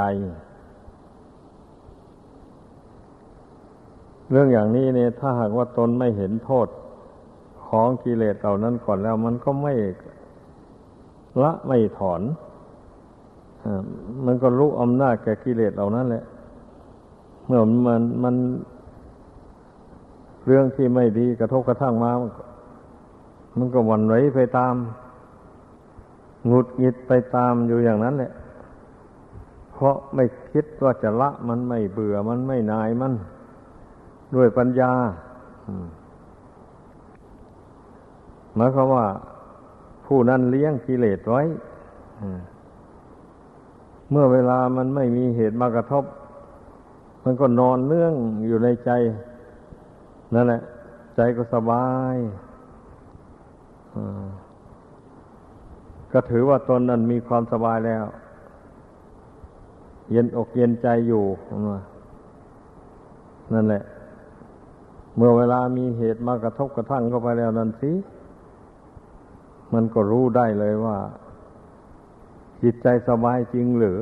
เรื่องอย่างนี้เนี่ยถ้าหากว่าตนไม่เห็นโทษของกิเลสเหล่านั้นก่อนแล้ว มันก็ไม่ละไม่ถอนมันก็รู้อำนาจแก่กิเลสเหล่านั้นแหละ เมื่อมันมันเรื่องที่ไม่ดีกระทบกระทั่งมา มันก็วันไหวไปตามหงุดหงิดไปตามอยู่อย่างนั้นแหละ เพราะไม่คิดว่าจะละมันไม่เบื่อมันไม่นายมัน ด้วยปัญญาหมายความว่า ผู้นั้นเลี้ยงกิเลสไว้เมื่อเวลามันไม่มีเหตุมากระทบ มันก็นอนเนื่องอยู่ในใจ นั่นแหละ ใจก็สบายก็ถือว่าตนนั้นมีความสบายแล้ว เย็นอกเย็นใจอยู่ นั่นแหละ เมื่อเวลามีเหตุมากระทบกระทั่งเข้าไปแล้วนั่นสิ มันก็รู้ได้เลยว่า จิตใจสบายจริงหรือ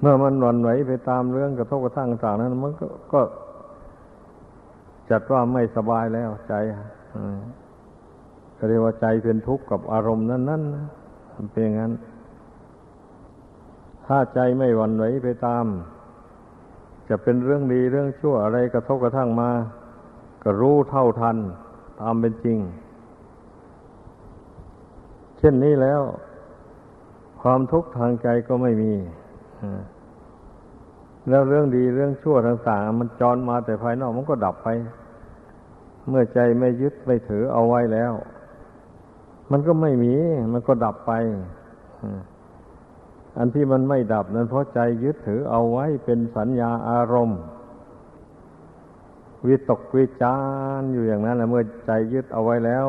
เมื่อมันหวนไหวไปตามเรื่องกระทบกระทั่งต่างนั้น มันก็กจัดว่าไม่สบายแล้วใจก็เรียกว่าใจเป็นทุกข์กับอารมณ์นั้นๆมันเป็นอย่างนั้น ถ้าใจไม่หวั่นไหวไปตาม จะเป็นเรื่องดีเรื่องชั่วอะไรกระทบกระทั่งมา ก็รู้เท่าทัน ตามเป็นจริง เช่นนี้แล้ว ความทุกข์ทางใจก็ไม่มี แล้วเรื่องดีเรื่องชั่วต่างๆมันจรมาแต่ภายนอกมันก็ดับไป เมื่อใจไม่ยึดไม่ถือเอาไว้แล้ว มันก็ไม่มี มันก็ดับไปอั อันที่มันไม่ดับนั้นเพราะใจยึดถือเอาไว้เป็นสัญญาอารมณ์ วิตกวิจารอยู่อย่างนั้นแหละเมื่อใจยึดเอาไว้แล้ว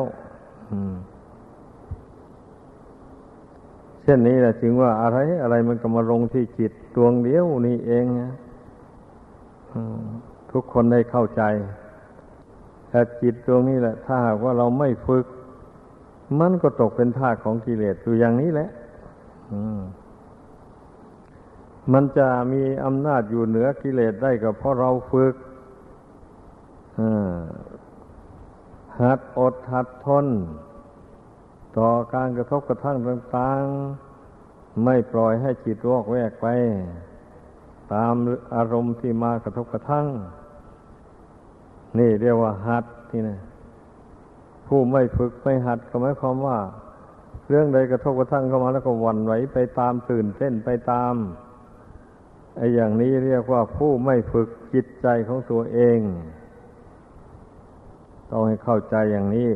เช่นนี้แหละจึงว่าอะไรอะไรมันก็มาลงที่จิตดวงเดียวนี่เองนะทุกคนได้เข้าใจแต่จิตดวงนี้แหละ ถ้าหากว่าเราไม่ฝึก มันก็ตกเป็นทาสของกิเลสอยู่อย่างนี้แหละ อืม มันจะมีอำนาจอยู่เหนือกิเลสได้ก็เพราะเราฝึกหัดอดหัดทน ต่อการกระทบกระทั่งต่างๆ ไม่ปล่อยให้จิตวอกแวกไป ตามอารมณ์ที่มากระทบกระทั่ง นี่เรียกว่าหัดที่นะผู้ไม่ฝึกไม่หัดก็หมายความว่า เรื่องใดกระทบกระทั่งเข้ามาแล้วก็วันไหวไปตามตื่นเต้นไปตาม ไอ้อย่างนี้เรียกว่าผู้ไม่ฝึกจิตใจของตัวเอง ต้องให้เข้าใจอย่างนี้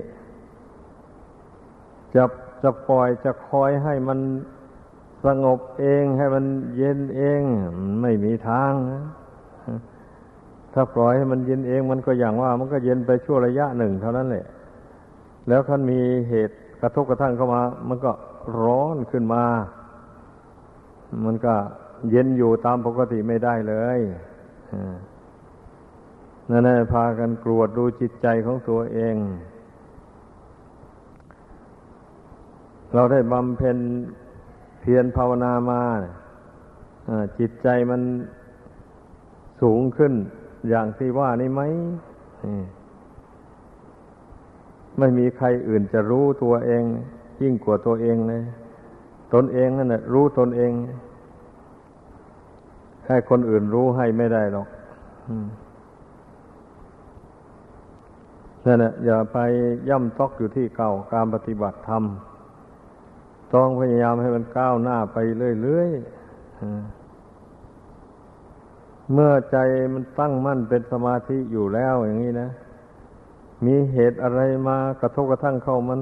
จะจะปล่อยจะคอยให้มันสงบเองให้มันเย็นเองไม่มีทางนะถ้าปล่อยให้มันเย็นเองมันก็อย่างว่า มันก็เย็นไปชั่วระยะหนึ่งเท่านั้นแหละ แล้วคันมีเหตุกระทบกระทั่งเข้ามา มันก็ร้อนขึ้นมา มันก็ เย็นอยู่ตามปกติไม่ได้เลยนั่นแหละพากันกรวดดูจิตใจของตัวเอง เราได้บำเพ็ญเพียรภาวนามาจิตใจมันสูงขึ้นอย่างที่ว่านี่ไหมไม่มีใครอื่นจะรู้ตัวเอง ยิ่งกว่าตัวเองเลยตนเองนั่นแหละรู้ตนเอง ให้คนอื่นรู้ให้ไม่ได้หรอกนั่นแหละอย่าไปย่ำตอกอยู่ที่เก่าการปฏิบัติธรรม ต้องพยายามให้มันก้าวหน้าไปเรื่อยๆเมื่อใจมันตั้งมั่นเป็นสมาธิอยู่แล้วอย่างนี้นะ มีเหตุอะไรมากระทบกระทั่งเข้ามัน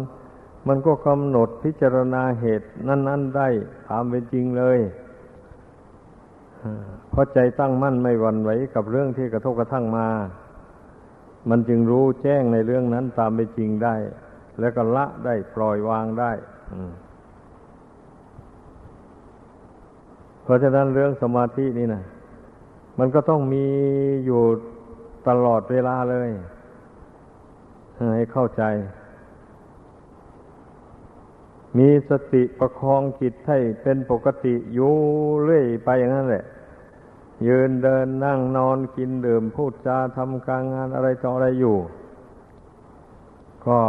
มันก็กำหนดพิจารณาเหตุนั้น ๆ ได้ตามเป็นจริงเลย เพราะใจตั้งมั่นไม่หวั่นไหวกับเรื่องที่กระทบกระทั่งมา มันจึงรู้แจ้งในเรื่องนั้นตามเป็นจริงได้ แล้วก็ละได้ปล่อยวางได้เพราะฉะนั้นเรื่องสมาธินี่นะมันก็ต้องมีอยู่ตลอดเวลาเลย ให้เข้าใจ มีสติประคองจิตให้เป็นปกติอยู่เรื่อยไปอย่างนั้นแหละ ยืนเดินนั่งนอนกินดื่มพูดจาทำการงานอะไรต่ออะไรอยู่ ก็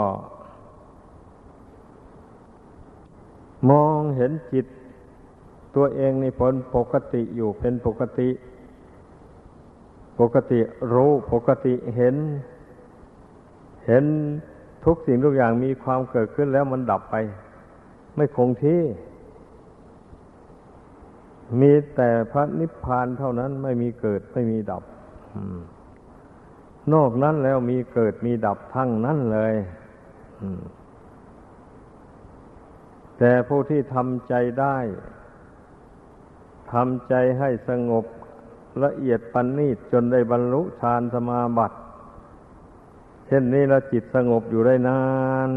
มองเห็นจิต ตัวเองในผลปกติอยู่เป็นปกติ ปกติรู้ปกติเห็น เห็นทุกสิ่งทุกอย่างมีความเกิดขึ้นแล้วมันดับไป ไม่คงที่ มีแต่พระนิพพานเท่านั้นไม่มีเกิดไม่มีดับนอกนั้นแล้วมีเกิดมีดับทั้งนั้นเลยแต่ผู้ที่ทำใจได้ทำใจให้สงบละเอียดปันนีตจนได้บรรลุฌานสมาบัติ เช่นนี้แล้วจิตสงบอยู่ได้นาน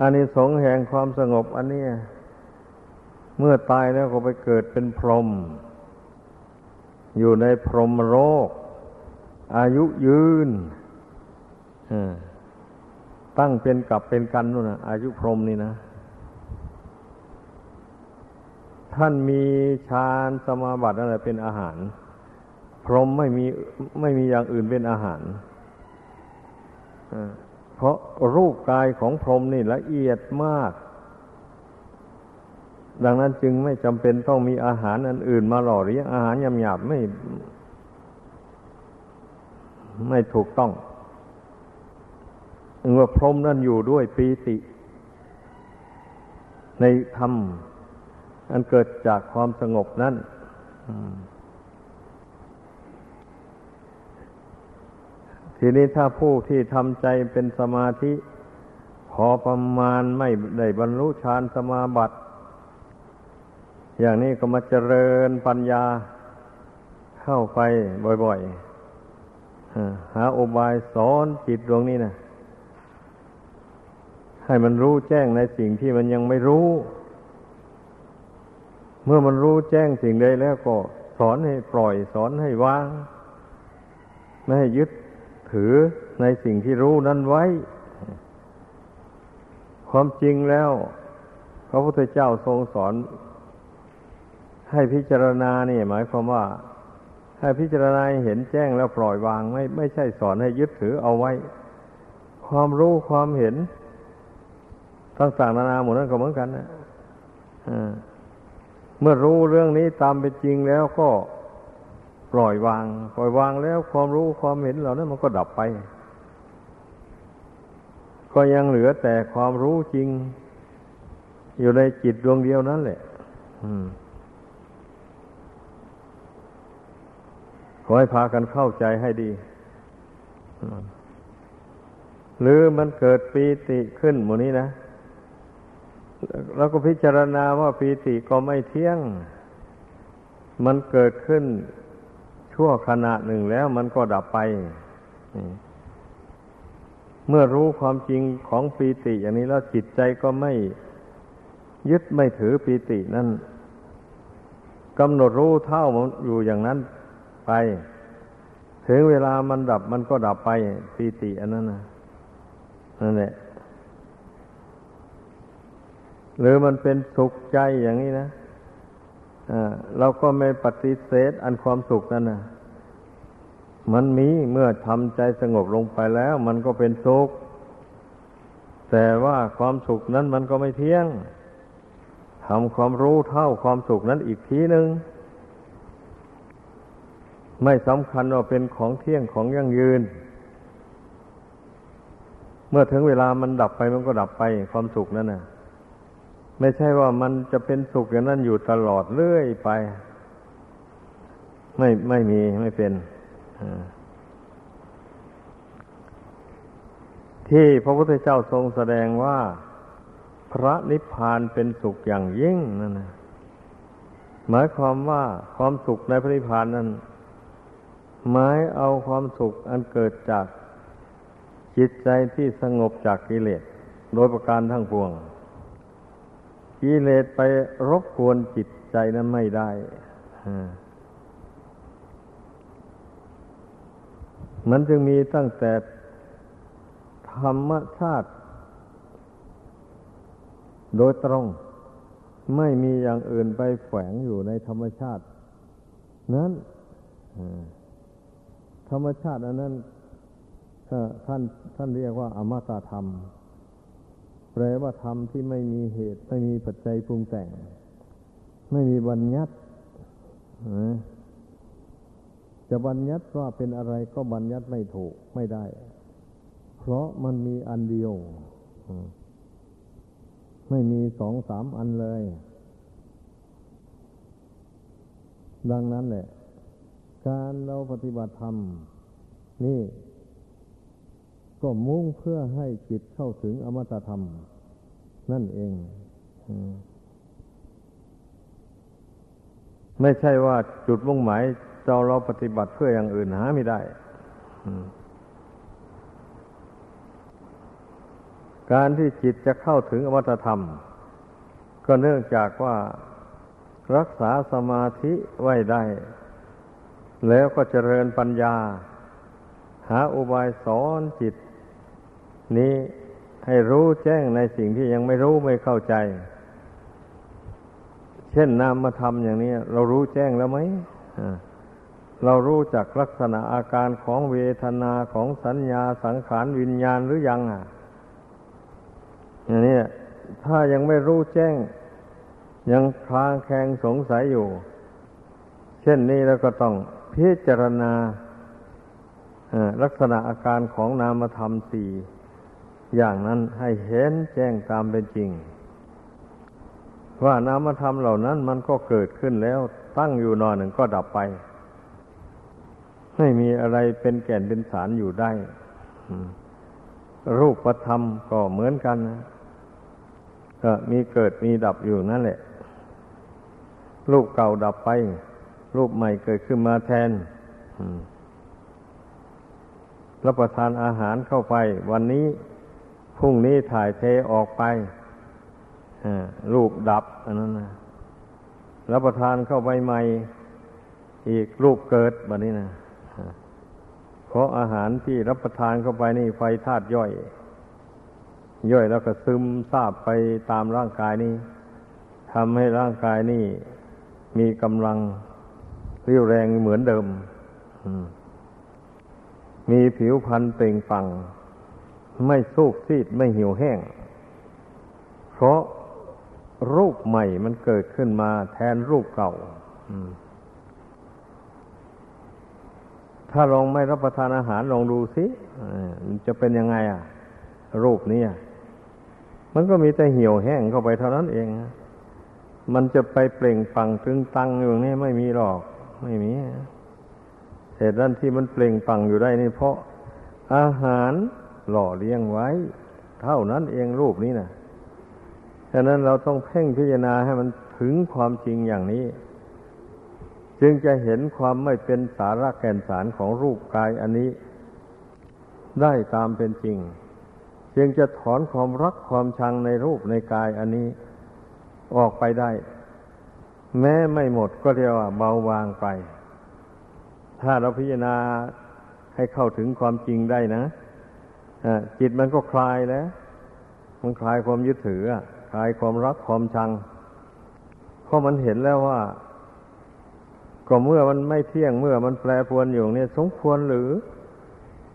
อันนี้สงแห่งความสงบอันนี้ เมื่อตายแล้วก็ไปเกิดเป็นพรหมอยู่ในพรหมโลกอายุยืนตั้งเป็นกับเป็นกันนู่นนะอายุพรหมนี่นะ ท่านมีฌานสมาบัติอะไรเป็นอาหาร พรหมไม่มีไม่มีอย่างอื่นเป็นอาหาร เพราะรูปกายของพรหมนี่ละเอียดมาก ดังนั้นจึงไม่จำเป็นต้องมีอาหารอันอื่นมาหล่อเลี้ยงอาหารหยาบๆไม่ไม่ถูกต้องเมื่อพรหมนั่นอยู่ด้วยปีติ ในธรรม อันเกิดจากความสงบนั้น ทีนี้ถ้าผู้ที่ทำใจเป็นสมาธิ พอประมาณไม่ได้บรรลุฌานสมาบัติ อย่างนี้ก็มาเจริญปัญญาเข้าไปบ่อยๆ หาอบายสอนจิตดวงนี้นะให้มันรู้แจ้งในสิ่งที่มันยังไม่รู้ เมื่อมันรู้แจ้งสิ่งใดแล้วก็สอนให้ปล่อยสอนให้วาง ไม่ให้ยึด ถือในสิ่งที่รู้นั้นไว้ ความจริงแล้ว พระพุทธเจ้าทรงสอน ให้พิจารณาเนี่ยหมายความว่า ให้พิจารณาเห็นแจ้งแล้วปล่อยวางไม่ไม่ใช่สอนให้ยึดถือเอาไว้ ความรู้ความเห็นต่างๆนานาหมดนั้นก็เหมือนกันนะเมื่อรู้เรื่องนี้ตามเป็นจริงแล้วก็ ปล่อยวาง ปล่อยวางแล้วความรู้ความเห็นเหล่านั้นมันก็ดับไป ก็ยังเหลือแต่ความรู้จริง อยู่ในจิตดวงเดียวนั่นแหละขอให้พากันเข้าใจให้ดี หรือมันเกิดปีติขึ้นหมู่นี้นะแล้วก็พิจารณาว่าปีติก็ไม่เที่ยง มันเกิดขึ้น ชั่วขณะหนึ่งแล้วมันก็ดับไป เมื่อรู้ความจริงของปีติอย่างนี้แล้วจิตใจก็ไม่ยึดไม่ถือปีตินั่นกำหนดรู้เท่ามันอยู่อย่างนั้นไป ถึงเวลามันดับมันก็ดับไปปีติอันนั้นนะนั่นแหละหรือมันเป็นสุขใจอย่างนี้นะ เราก็ไม่ปฏิเสธอันความสุขนั่นนะมันมีเมื่อทำใจสงบลงไปแล้ว มันก็เป็นสุข แต่ว่าความสุขนั้นมันก็ไม่เที่ยงทำความรู้เท่าความสุขนั้นอีกทีหนึ่งไม่สำคัญว่าเป็นของเที่ยงของยั่งยืน เมื่อถึงเวลามันดับไปมันก็ดับไปความสุขนั้นนะ่ะ ไม่ใช่ว่ามันจะเป็นสุขอย่างนั้นอยู่ตลอดเรื่อยไป ไม่ไม่มีไม่เป็นที่พระพุทธเจ้าทรงแสดงว่าพระนิพพานเป็นสุขอย่างยิ่งนั่นนะหมายความว่าความสุขในพระนิพพานนั้นหมายเอาความสุขอันเกิดจากจิตใจที่สงบจากกิเลสโดยประการทั้งปวง กิเลสไปรบกวนจิตใจนั้นไม่ได้ มันจึงมีตั้งแต่ธรรมชาติ โดยตรง ไม่มีอย่างอื่นไปแฝงอยู่ในธรรมชาติ นั้นธรรมชาติอันนั้นท่านท่านเรียกว่าอมตะธรรม แปลว่าธรรมที่ไม่มีเหตุ ไม่มีปัจจัยปรุงแต่ง ไม่มีบัญญัติจะบัญญัติว่าเป็นอะไรก็บัญญัติไม่ถูกไม่ได้ เพราะมันมีอันเดียว ไม่มีสองสามอันเลย ดังนั้นแหละ การเราปฏิบัติธรรม นี่ ก็มุ่งเพื่อให้จิตเข้าถึงอมตะธรรม นั่นเองไม่ใช่ว่าจุดมุ่งหมายเราเราปฏิบัติเพื่ออย่างอื่นหาไม่ได้การที่จิตจะเข้าถึงอมตะธรรม ก็เนื่องจากว่ารักษาสมาธิไว้ได้ แล้วก็เจริญปัญญา หาอุบายสอนจิต นี้ให้รู้แจ้งในสิ่งที่ยังไม่รู้ไม่เข้าใจ เช่นนามธรรมอย่างนี้ เรารู้แจ้งแล้วไหมเรารู้จักลักษณะอาการของเวทนาของสัญญาสังขารวิญญาณหรือยังอะอย่างนี้ถ้ายังไม่รู้แจ้ง ยังคลางแคลงสงสัยอยู่ เช่นนี้แล้วก็ต้องพิจารณาลักษณะอาการของนามธรรมสี่ อย่างนั้นให้เห็นแจ้งตามเป็นจริง ว่านามธรรมเหล่านั้นมันก็เกิดขึ้นแล้วตั้งอยู่นอนหนึ่งก็ดับไป ไม่มีอะไรเป็นแก่นเป็นสารอยู่ได้ รูปธรรมก็เหมือนกันนะก็มีเกิดมีดับอยู่นั่นแหละ รูปเก่าดับไป รูปใหม่เกิดขึ้นมาแทนรับประทานอาหารเข้าไปวันนี้ พรุ่งนี้ถ่ายเทออกไปรูปดับอันนั้นนะรับประทานเข้าไปใหม่ อีกรูปเกิดแบบนี้นะเพราะอาหารที่รับประทานเข้าไปนี่ไฟธาตุย่อย ย่อยแล้วก็ซึมซาบไปตามร่างกายนี้ทำให้ร่างกายนี่มีกำลังเรียวแรงเหมือนเดิม มีผิวพรรณเปล่งปัง ไม่สูบซีดไม่หิวแห้ง เพราะรูปใหม่มันเกิดขึ้นมาแทนรูปเก่าถ้าลองไม่รับประทานอาหารลองดูสิมันจะเป็นยังไงอะ รูปนี้มันก็มีแต่เหี่ยวแห้งเข้าไปเท่านั้นเอง มันจะไปเปล่งปังตึงตังอยู่นี่ไม่มีหรอก ไม่มีเหตุนั้นที่มันเปล่งปังอยู่ได้นี่เพราะอาหาร หล่อเลี้ยงไว้ เท่านั้นเองรูปนี้นะฉะนั้นเราต้องเพ่งพิจารณาให้มันถึงความจริงอย่างนี้ จึงจะเห็นความไม่เป็นสาระแก่นสารของรูปกายอันนี้ ได้ตามเป็นจริง จึงจะถอนความรักความชังในรูปในกายอันนี้ออกไปได้ แม้ไม่หมดก็เรียกว่าเบาบางไป ถ้าเราพิจารณาให้เข้าถึงความจริงได้นะ จิตมันก็คลายแล้ว มันคลายความยึดถือคลายความรักความชังเพราะมันเห็นแล้วว่า ก็เมื่อมันไม่เที่ยงเมื่อมันแปรปรวนอยู่เนี่ย สมควรหรือ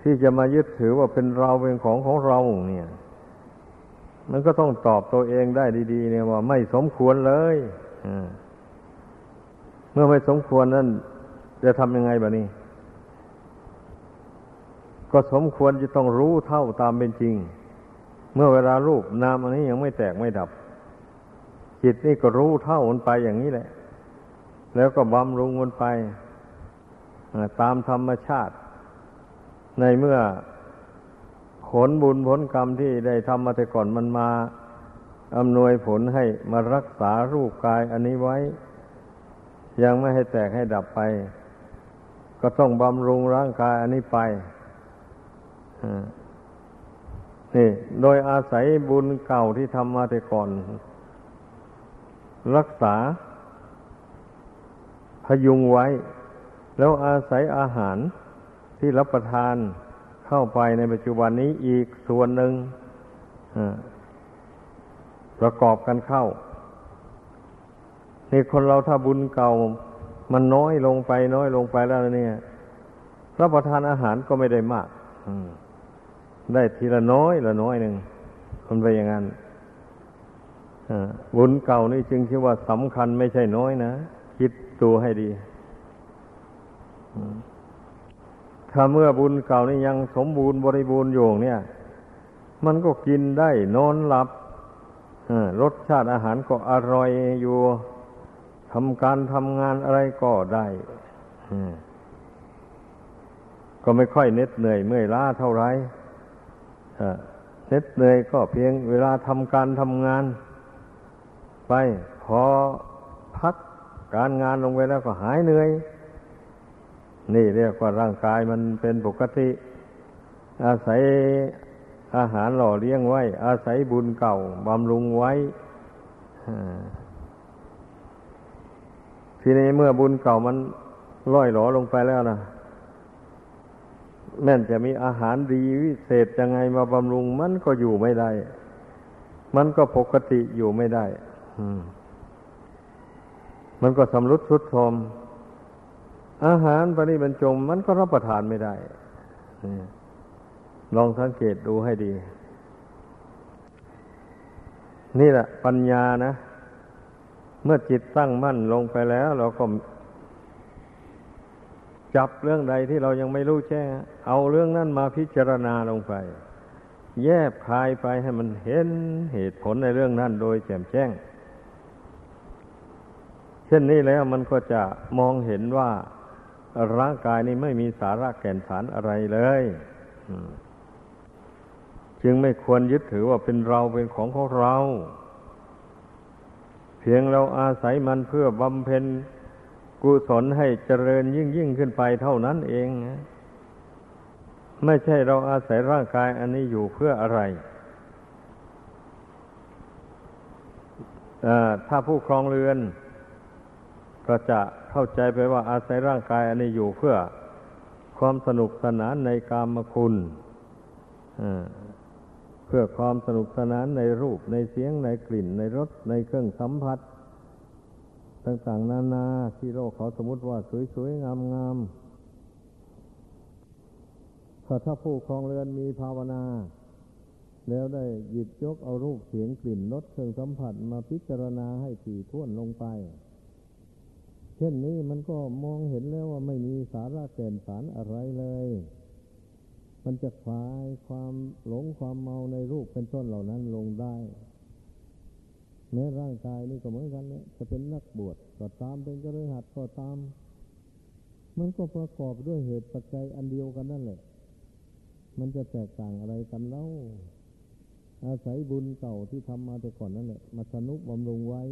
ที่จะมายึดถือว่าเป็นเราเป็นของของเราเนี่ย มันก็ต้องตอบตัวเองได้ดีๆเนี่ยว่า ไม่สมควรเลยเมื่อไม่สมควรนั้นจะทำยังไงบ้านี้ ก็สมควรจะต้องรู้เท่าตามเป็นจริง เมื่อเวลารูปนามอันนี้ยังไม่แตกไม่ดับ จิตนี่ก็รู้เท่ามันไปอย่างนี้แหละ แล้วก็บำรุงมันไปตามธรรมชาติ ในเมื่อผลบุญผลกรรมที่ได้ทำมาแต่ก่อนมันมาอำนวยผลให้มารักษารูปกายอันนี้ไว้ ยังไม่ให้แตกให้ดับไป ก็ต้องบำรุงร่างกายอันนี้ไป นี่ โดยอาศัยบุญเก่าที่ทำมาแต่ก่อน รักษา พยุงไว้ แล้วอาศัยอาหารที่รับประทานเข้าไปในปัจจุบันนี้อีกส่วนหนึ่งประกอบกันเข้านี่คนเราถ้าบุญเก่า มันน้อยลงไป น้อยลงไปแล้วเนี่ยรับประทานอาหารก็ไม่ได้มาก อืม ได้ทีละน้อยละน้อยหนึ่งคนไปอย่างนั้นบุญเก่านี่จึงคิดว่าสำคัญไม่ใช่น้อยนะ คิดตัวให้ดีถ้าเมื่อบุญเก่านี่ยังสมบูรณ์บริบูรณ์อยู่เนี่ย มันก็กินได้นอนหลับรสชาติอาหารก็อร่อยอยู่ทำการทำงานอะไรก็ได้ก็ไม่ค่อยเหน็ดเหนื่อยเมื่อยล้าเท่าไหร่ เน็ดเหนื่อยก็เพียงเวลาทำการทำงาน ไปพอพักการงานลงไปแล้วก็หายเหนื่อย นี่เรียกว่าร่างกายมันเป็นปกติ อาศัยอาหารหล่อเลี้ยงไว้ อาศัยบุญเก่าบำรุงไว้ทีนี้เมื่อบุญเก่ามันล่อยหลอลงไปแล้วนะ แม้นจะมีอาหารดีวิเศษยังไงมาบำรุงมันก็อยู่ไม่ได้ มันก็ปกติอยู่ไม่ได้มันก็สำรุดทุดโทรมอาหารปณิบรรจงมันก็รับประทานไม่ได้ลองสังเกตดูให้ดี นี่แหละปัญญานะ เมื่อจิตตั้งมั่นลงไปแล้ว เราก็ จับเรื่องใดที่เรายังไม่รู้แจ้งเอาเรื่องนั้นมาพิจารณาลงไป แยบคายไปให้มันเห็นเหตุผลในเรื่องนั้นโดยแจ่มแจ้ง เช่นนี้แล้วมันก็จะมองเห็นว่าร่างกายนี้ไม่มีสาระแก่นสารอะไรเลยจึงไม่ควรยึดถือว่าเป็นเราเป็นของของเรา เพียงเราอาศัยมันเพื่อบำเพ็ญ กุศลให้เจริญยิ่งยิ่งขึ้นไปเท่านั้นเองไม่ใช่เราอาศัยร่างกายอันนี้อยู่เพื่ออะไรถ้าผู้ครองเรือน ก็จะเข้าใจไปว่าอาศัยร่างกายอันนี้อยู่เพื่อความสนุกสนานในกามคุณเพื่อความสนุกสนานในรูปในเสียงในกลิ่นในรสในเครื่องสัมผัส ต่างๆนานาที่โลกเขาสมมติว่าสวยๆ งามๆถ้าถ้าผู้ครองเรือนมีภาวนา แล้วได้หยิบยกเอารูปเสียงกลิ่นรสเครื่องสัมผัสมาพิจารณาให้ถี่ถ้วนลงไป เช่นนี้มันก็มองเห็นแล้วว่าไม่มีสาระแก่นสารอะไรเลย มันจะคลายความหลงความเมาในรูปเป็นต้นเหล่านั้นลงได้ แม้ร่างกายนี่ก็เหมือนกันเนี่ยจะเป็นนักบวชก็ตามเป็นกระหัดก็ตาม มันก็ประกอบด้วยเหตุปัจจัยอันเดียวกันนั่นแหละ มันจะแตกต่างอะไรกันเล่า อาศัยบุญเก่าที่ทำมาแต่ก่อนนั่นแหละมาสนุกบำรุงไว้